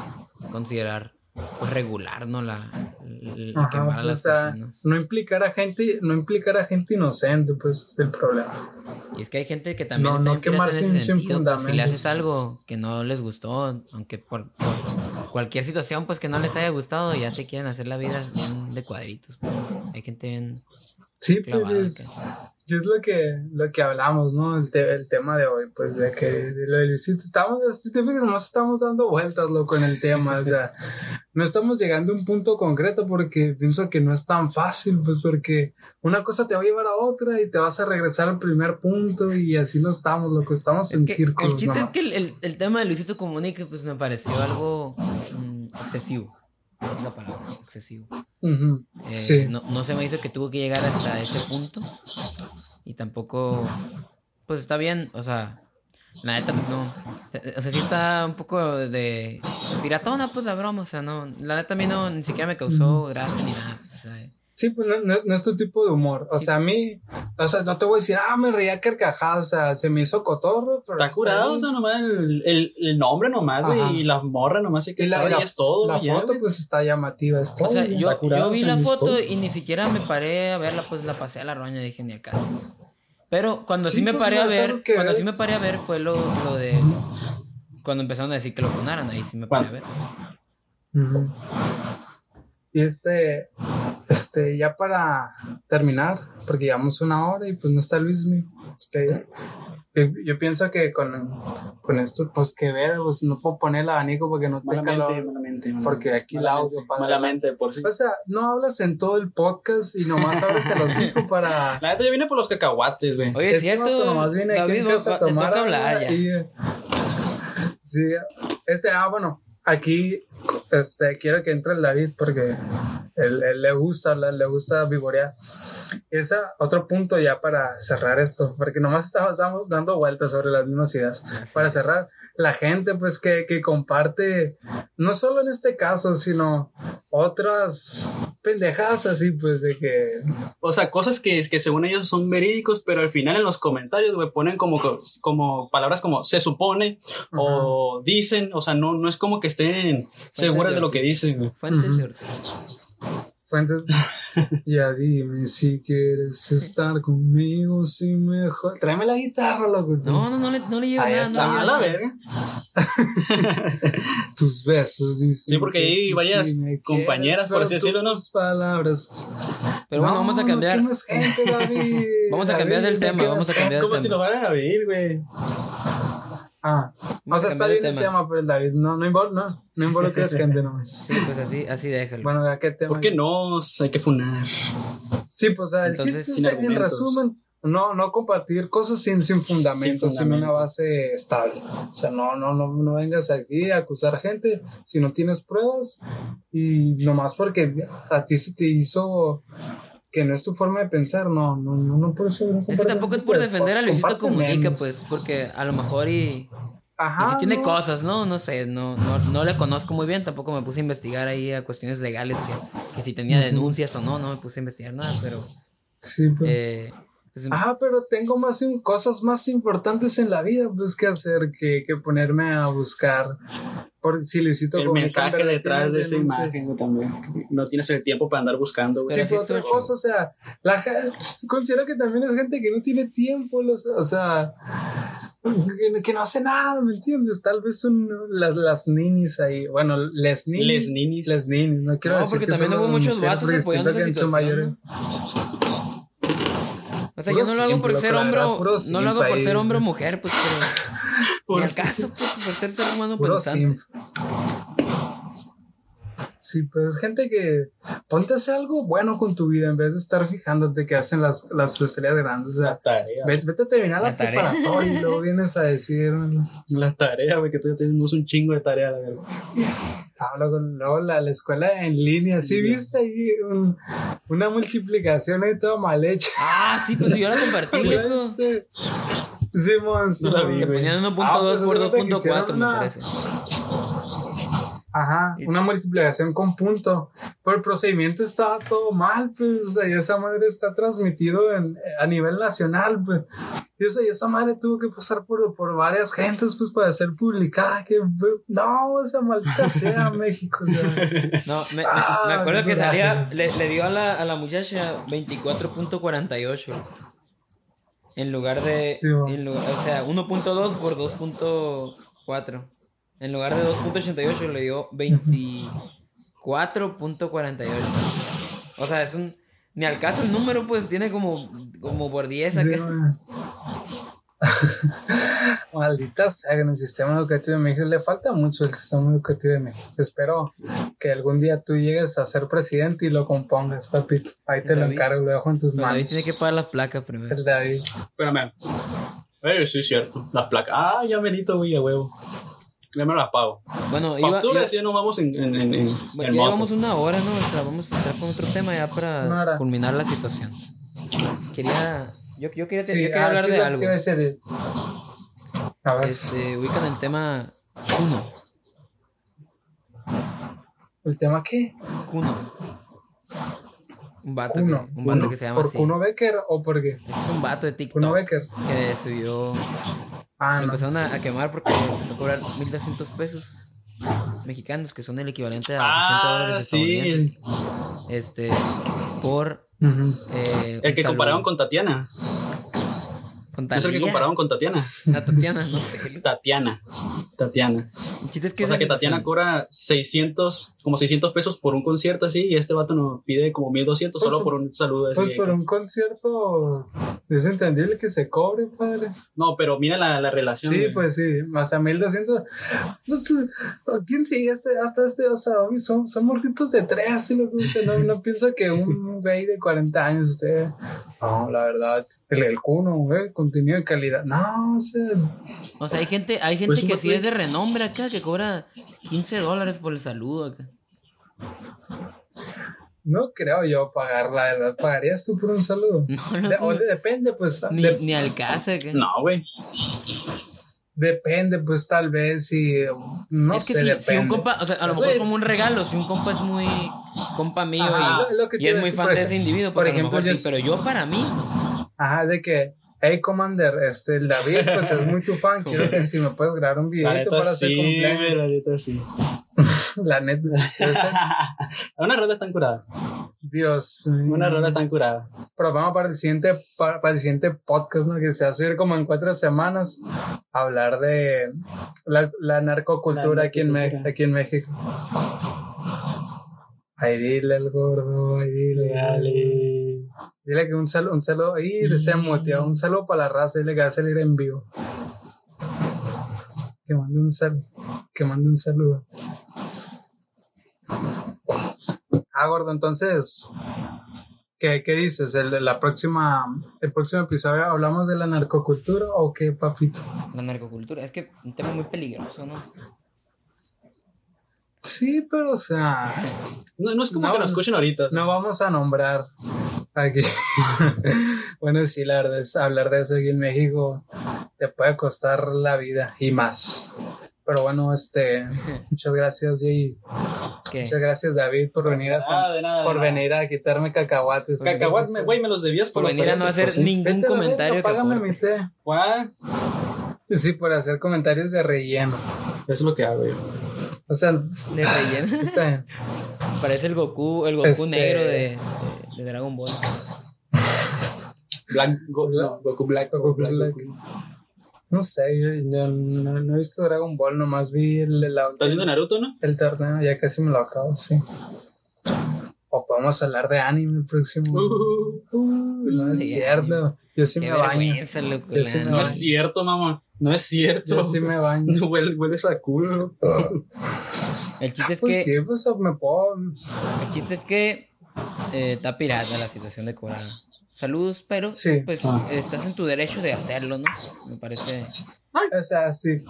considerar, pues, regular, ¿no? La, Ajá, quemar a pues, las personas. no implicar a gente, no implicar a gente inocente, pues, es el problema. Y es que hay gente que también No, está no quemar sin- ese sin sentido, pues, si le haces algo que no les gustó, aunque por, por cualquier situación, pues, que no les haya gustado, ya te quieren hacer la vida bien de cuadritos, pues. Hay gente bien Sí, pues es, y es lo que, lo que hablamos, ¿no? El, te- el tema de hoy, pues de que de lo de Luisito, estamos, si te fijas, nomás estamos dando vueltas, loco, en el tema, o sea, no estamos llegando a un punto concreto porque pienso que no es tan fácil, pues porque una cosa te va a llevar a otra y te vas a regresar al primer punto y así no estamos, loco, estamos en Es que círculos. el chiste nomás. es que el, el- el tema de Luisito Comunica, pues me pareció algo mm, excesivo. Es la palabra, excesivo. Eh, Sí. no, no se me hizo que tuvo que llegar hasta ese punto. Tampoco, pues está bien, o sea, la neta, pues no. O sea, sí está un poco de piratona, pues la broma, o sea, no. La neta a mí no, ni siquiera me causó gracia ni nada. O sea, Sí, pues no, no- no es tu tipo de humor. O Sí. sea, a mí, o sea, no te voy a decir, ah, me reía carcajadas, o sea, se me hizo cotorro, pero. Está curado, o sea, nomás el, el, el nombre nomás, güey, y la morra nomás, y que Y la, la- es todo, la ya, foto, pues está llamativa. Es todo, o sea, yo, está curado, yo vi la foto y ni siquiera me paré a verla, pues la pasé a la roña, dije ni al caso. pues. Pero cuando sí, Sí, me pues, paré a ver, cuando sí ves. me paré a ver fue lo, lo de cuando empezaron a decir que lo funaran, ahí sí me paré a ver. Ujú. Y este, este, ya para terminar, porque llevamos una hora y pues no está Luis mío. Este, yo, yo pienso que con, con esto, pues que ver, pues no puedo poner el abanico porque no Malamente, calor. malamente, malamente. Porque aquí el audio, padre. Malamente, por si. O sea, no hablas en todo el podcast y nomás abres el hocico para. La neta, yo vine por los cacahuates, güey. Oye, es Este cierto, nomás viene aquí David, en va- casa va- a te tomar toca hablar ya. y, eh, sí, este, ah, bueno, aquí, este, quiero que entre el David porque él, él le gusta, le, le gusta vivorear. Ese otro punto ya para cerrar esto, porque nomás estamos, dando vueltas sobre las mismas ideas. Para cerrar, la gente pues que, que comparte, no solo en este caso, sino otras pendejadas así, pues de que O sea, cosas que, que según ellos son verídicos, pero al final en los comentarios, güey, ponen como, como palabras como se supone o dicen, o sea, no, no es como que estén seguras de lo que dicen. Fuentes de Fuentes. ya dime si quieres estar conmigo, si mejor. Tráeme la guitarra, loco. No, no, no le, no le lleva Ahí nada. está, no A la verga. Tus besos, dicen. Sí, porque que ahí varias me compañeras, quieres, por así decirlo, ¿no? tus palabras. Pero bueno, vamos a cambiar. No quemes gente, David. Vamos a cambiar del tema, vamos a cambiar gente. Como si nos van a ver, güey. Ah, Vamos o sea, está bien el tema. tema, pero el David no, no, invol no, no involucres gente nomás. Sí, pues así, así déjalo. Bueno, ¿a qué tema? ¿Por qué no? Hay que funar. Sí, pues o sea, el Entonces, chiste sin es, en resumen, no, no compartir cosas sin, sin fundamento, sin, fundamento. una base estable. O sea, no, no, no, no vengas aquí a acusar gente si no tienes pruebas y nomás porque a ti se te hizo que no es tu forma de pensar, no, no, no, no por eso. no es que tampoco es por de defender a Luisito Comunica, pues, porque a lo mejor y, si tiene no. cosas, ¿no? No sé, no, no, no le conozco muy bien, tampoco me puse a investigar ahí a cuestiones legales, que, que si tenía denuncias o no, no me puse a investigar nada, pero... Sí, pues. Eh, pues, Ajá, pero tengo más cosas más importantes en la vida, pues, que hacer que, que ponerme a buscar por si Luisito El mensaje detrás de esa denuncias. imagen, también. No tienes el tiempo para andar buscando, güey. Sí, Pero sí pero otra cosa, o sea, la considero que también es gente que no tiene tiempo, los- o sea, que, que no hace nada, ¿me entiendes? Tal vez son las, las ninis ahí, bueno, les ninis. Les ninis. Les ninis, no quiero No, decir porque que también hubo muchos vatos apoyando esa situación, O sea, yo no lo hago por ser hombre, no lo hago por ser hombre o mujer, pues, pero... Ni al caso, pues, por ser ser humano pensante. Sí, pues es gente que ponte a hacer algo bueno con tu vida en vez de estar fijándote que hacen las, las estrellas grandes. O sea, Tarea. vete, vete a terminar la, La tarea. preparatoria y luego vienes a decir, La tarea, güey, que tú ya tenemos un chingo de tarea, la verdad. hablo con luego la, la escuela en línea. Sí, viste ahí un- una multiplicación ahí toda mal hecha. Ah, sí, pues yo la compartí, loco. Simón, No la vi, Que ponían 1.2 Ah, pues, por haz de cuenta que 2.4, hicieron me una- parece. Ajá, una multiplicación con punto. Pero el procedimiento estaba todo mal, pues, o sea, y esa madre está transmitido en, a nivel nacional, pues. Y, o sea, y esa madre tuvo que pasar por, por varias gentes, pues, para ser publicada. Que, no, esa maldita sea México. o sea. No, me, me- Ah, me acuerdo qué que salía, le, le dio a la, a la muchacha 24.48. En lugar de. Sí, en lugar- o sea, 1.2 por 2.4. En lugar de 2.88 le dio 24.48. O sea, es un. Ni al caso el número, pues tiene como, como por 10 Sí, acá. man. Maldita sea, en el sistema educativo de México le falta mucho el sistema educativo de México. Espero que algún día tú llegues a ser presidente y lo compongas, papito. Ahí te lo David. encargo, lo dejo en tus ahí manos. tiene que pagar las placas primero. El David. Espérame. Eh, sí, cierto. Las placas. Ah, ya medito, güey, a huevo. Ya me las pago. Bueno, iba, Facturas, iba- sí, nos vamos en, en, en, en, Bueno, en ya moto. llevamos una hora, ¿no? O sea, vamos a entrar con otro tema ya para culminar la situación. Quería. Yo, yo quería, Sí, yo quería ah, hablar sí, de algo. que iba a ver, Este, ubican el tema Kuno. ¿el tema qué? Kuno. Un vato, Kuno. que, un vato Kuno. que se llama ¿Por así. Kuno Becker o por qué? Este es un vato de TikTok Kuno Becker. que subió. Ah, Lo no. empezaron a, a quemar porque empezó a cobrar 1200 pesos mexicanos, que son el equivalente a 60 Ah, dólares sí. estadounidenses. Este, por. Ujú. eh, El que compararon con Tatiana. Con ¿No es el que Talía. compararon con Tatiana? La Tatiana, no sé. Tatiana. Tatiana. Es que O sea que Tatiana cobra 600, como 600 pesos por un concierto así, y este vato nos pide como 1200 solo Pues, por un saludo así. Pues por un concierto es entendible que se cobre, padre. No, pero mira la, la relación. Sí, pues sí, más a 1200. Pues, ¿quién sigue este, hasta este? O sea, son, son morritos de tres, y lo que dice, no, no pienso que un güey de 40 años esté. No, la verdad, el, el cuno, güey, contenido de calidad. No, o sea, O sea, hay gente, hay gente Pues que sí es de renombre acá, que cobra 15 dólares por el saludo acá. no creo yo pagar, la verdad. ¿Pagarías tú por un saludo? No, no, De- o de- depende, pues. Ni, de- ni al caso acá. No, güey. Depende, pues tal vez si. No es que sé, si, depende. si un compa, o sea, a lo mejor Pues- como un regalo, si un compa es muy compa mío Ajá, y, lo- lo que te y es muy fan por de ese individuo, por pues lo ejemplo, mejor yo sí, es- pero yo para mí. Ajá, de que, hey, Commander, este, el David, pues es muy tu fan. Quiero que si me puedes grabar un videito para hacer sí, cumpleaños. la neta sí. La neta. Una rola tan curada. Dios. Una rola tan curada. Pero vamos para el siguiente, para, para el siguiente podcast, ¿no? Que se va a subir como en cuatro semanas. a hablar de la, la narcocultura, La aquí, en aquí México. Ay, dile al gordo, dile. Dale. Dile que un saludo, un saludo, y se motivó, un saludo para la raza, dile que va a salir en vivo. Que mande un saludo, que mande un saludo. Ah, gordo, entonces, ¿qué, qué dices? El, la próxima, el próximo episodio hablamos de la narcocultura o qué, papito? La narcocultura, es que un tema muy peligroso, ¿no? Sí, pero o sea, No, no es como No, que nos escuchen ahorita. no vamos a nombrar aquí. bueno, sí, la verdad es hablar de eso aquí en México te puede costar la vida y más. Pero bueno, este, muchas gracias, Jay. Muchas gracias, David, por venir a, nada, de nada, de por nada. venir a quitarme cacahuates. Cacahuat, me- güey, me los debías por los venir a no hacer ningún Vete comentario págame mi té. ¿Cuál? Sí, por hacer comentarios de relleno. Eso es lo que hago yo. O sea, de relleno. está bien. Parece el Goku, el Goku Este- negro de, de, de Dragon Ball. Black, Go- no, Goku Black, Goku Black, Black. Goku. No sé, yo, yo no, no he visto Dragon Ball, nomás vi el, el, ¿Estás viendo Naruto, no? el torneo, ya casi me lo acabo, sí. O podemos hablar de anime el próximo. Uh, no es cierto. Yo sí Qué me baño. loco. Yo sí me. No baño. es cierto, mamá. No es cierto. Yo sí me baño. Hueles a culo. El chiste es Pues que, sí, pues me puedo. el chiste es que eh, está pirata la situación de cobrar saludos, pero Sí. pues Ah. estás en tu derecho de hacerlo, ¿no? Me parece. O sea, sí.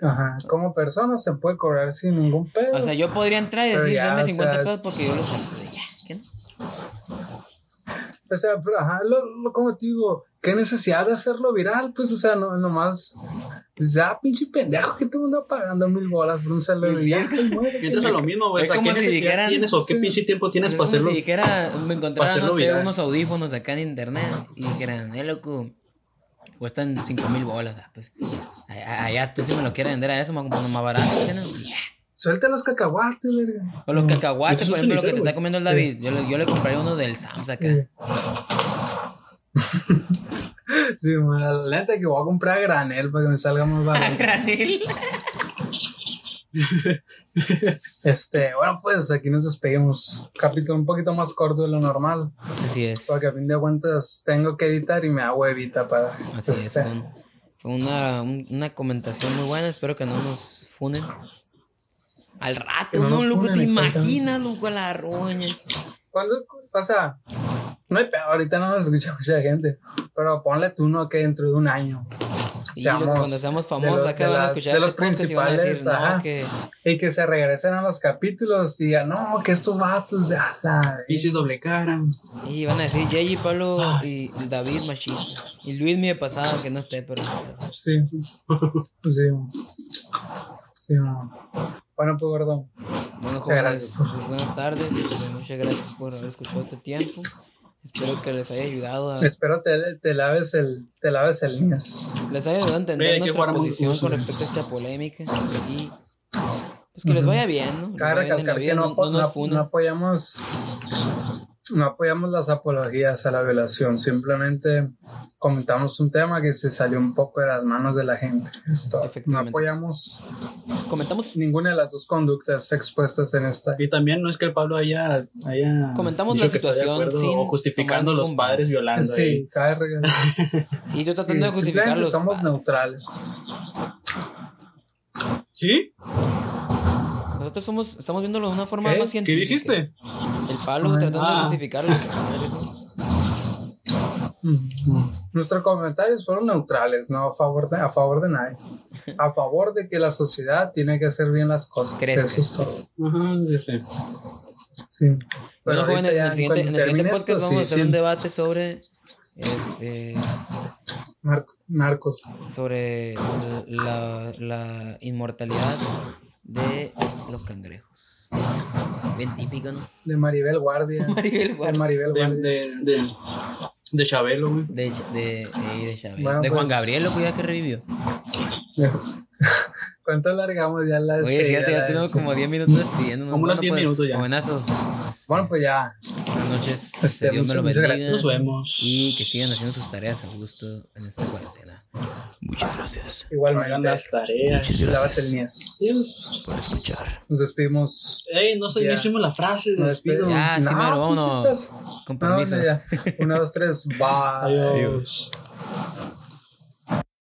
Ajá. Como persona se puede cobrar sin ningún pedo. O sea, yo podría entrar y decir, ya, dame o 50 sea- pesos porque yo lo saludé. Ya, ¿qué no? O sea, pero, ajá, lo, lo- como te digo, qué necesidad de hacerlo viral, pues, o sea, no, nomás, dices, ah, pinche pendejo, que te anda pagando mil bolas por un saludo y ya, que muere. Entras a lo mismo, güey. Es O sea, como ¿qué si dijeran- tienes o qué sí. pinche tiempo tienes Es para hacerlo? si dijera, me encontrara, no sé, viral. unos audífonos acá en internet y dijeran, eh, loco, cuestan 5 mil bolas. da, Pues, allá tú si me lo quieres vender a eso, me voy a comprar uno más barato. ¿qué no? Ya. Suelta los cacahuates, verga. O los cacahuates, por ejemplo, lo que te está comiendo el David. Yo, le, yo le compraría uno del Sams acá. Sí. Bueno, la neta que voy a comprar a granel para que me salga más barato. Granel. Este, bueno, pues aquí nos despedimos. Capítulo un poquito más corto de lo normal. Así es. Porque a fin de cuentas tengo que editar y me da huevita para. Así es. este, Fue, un- fue una, un- una comentación muy buena. Espero que no nos funen. Al rato, Que no no, loco, te imaginas, loco, la roña. ¿Cuándo? O sea, no hay peor, ahorita no nos escucha mucha gente. Pero ponle tú uno que dentro de un año. Y loco, cuando seamos famosos los- acá de van a escuchar de los este y decir, principales, no, que... Y que se regresen a los capítulos y digan, no, que estos vatos de ala. Pinches doble cara. Y van a decir J.J. Pablo y David machista. Y Luis mi de pasado, que no esté, pero... Sí. Sí. Sí, no. Bueno, pues, gordo. Bueno, Muchas jóvenes, gracias. pues, buenas tardes. eh, Muchas gracias por haber escuchado este tiempo. Espero que les haya ayudado a, Espero te, te laves el, te laves el niños. les haya ayudado a entender nuestra posición uso. con respecto a esta polémica. Y pues que les vaya bien, ¿no? Cabe recalcar que no, no, no no apoyamos no apoyamos las apologías a la violación, simplemente comentamos un tema que se salió un poco de las manos de la gente. Esto, no apoyamos Comentamos, ninguna de las dos conductas expuestas en esta. Y también no es que el Pablo haya, haya Comentamos dicho la que está de situación acuerdo sin o justificando tomar los padres violando. Sí, ahí. cae regalo. y yo tratando de Sí, justificar los somos padres. neutrales. ¿Sí? Nosotros somos, estamos viéndolo de una forma ¿Qué? más ¿Qué científica. dijiste? El Pablo Ah. tratando de Ah. justificar a los padres. ¿no? Nuestros comentarios fueron neutrales, no a favor de, a favor de nadie. A favor de que la sociedad tiene que hacer bien las cosas. Crezca. Eso es todo. Ajá, dice. Sí. Bueno, jóvenes, en el siguiente, en el siguiente podcast esto, vamos a sí, hacer sí. un debate sobre este Mar- narcos. sobre la, la inmortalidad de los cangrejos. Bien típico, ¿no? De Maribel Guardia. Maribel De Guardia. Maribel De, Guardia. de, de, de Chabelo, güey. De, de, de, de Chabelo. Bueno, de Juan pues- Gabriel, lo que ya que revivió. ¿Cuánto largamos ya la Oye, despedida? fíjate, ya tenemos como 10 minutos despidiendo. Como unos 10 minutos ya. Buenazos. Bueno, pues ya. Buenas noches. Este, Dios me lo muchas- muchas bendiga. gracias. Nos vemos. Y que sigan haciendo sus tareas a gusto en esta cuarentena. Muchas gracias Hagan Igualmente. las tareas. Lávate el niés. Dios. por escuchar. Nos despedimos. Ey, no sé, Ya. hicimos la frase de Nos despido. despedimos. Ya, sí, No, mero, vámonos. Con No, no, permiso. ya. Uno, dos, tres. Bye. Adiós.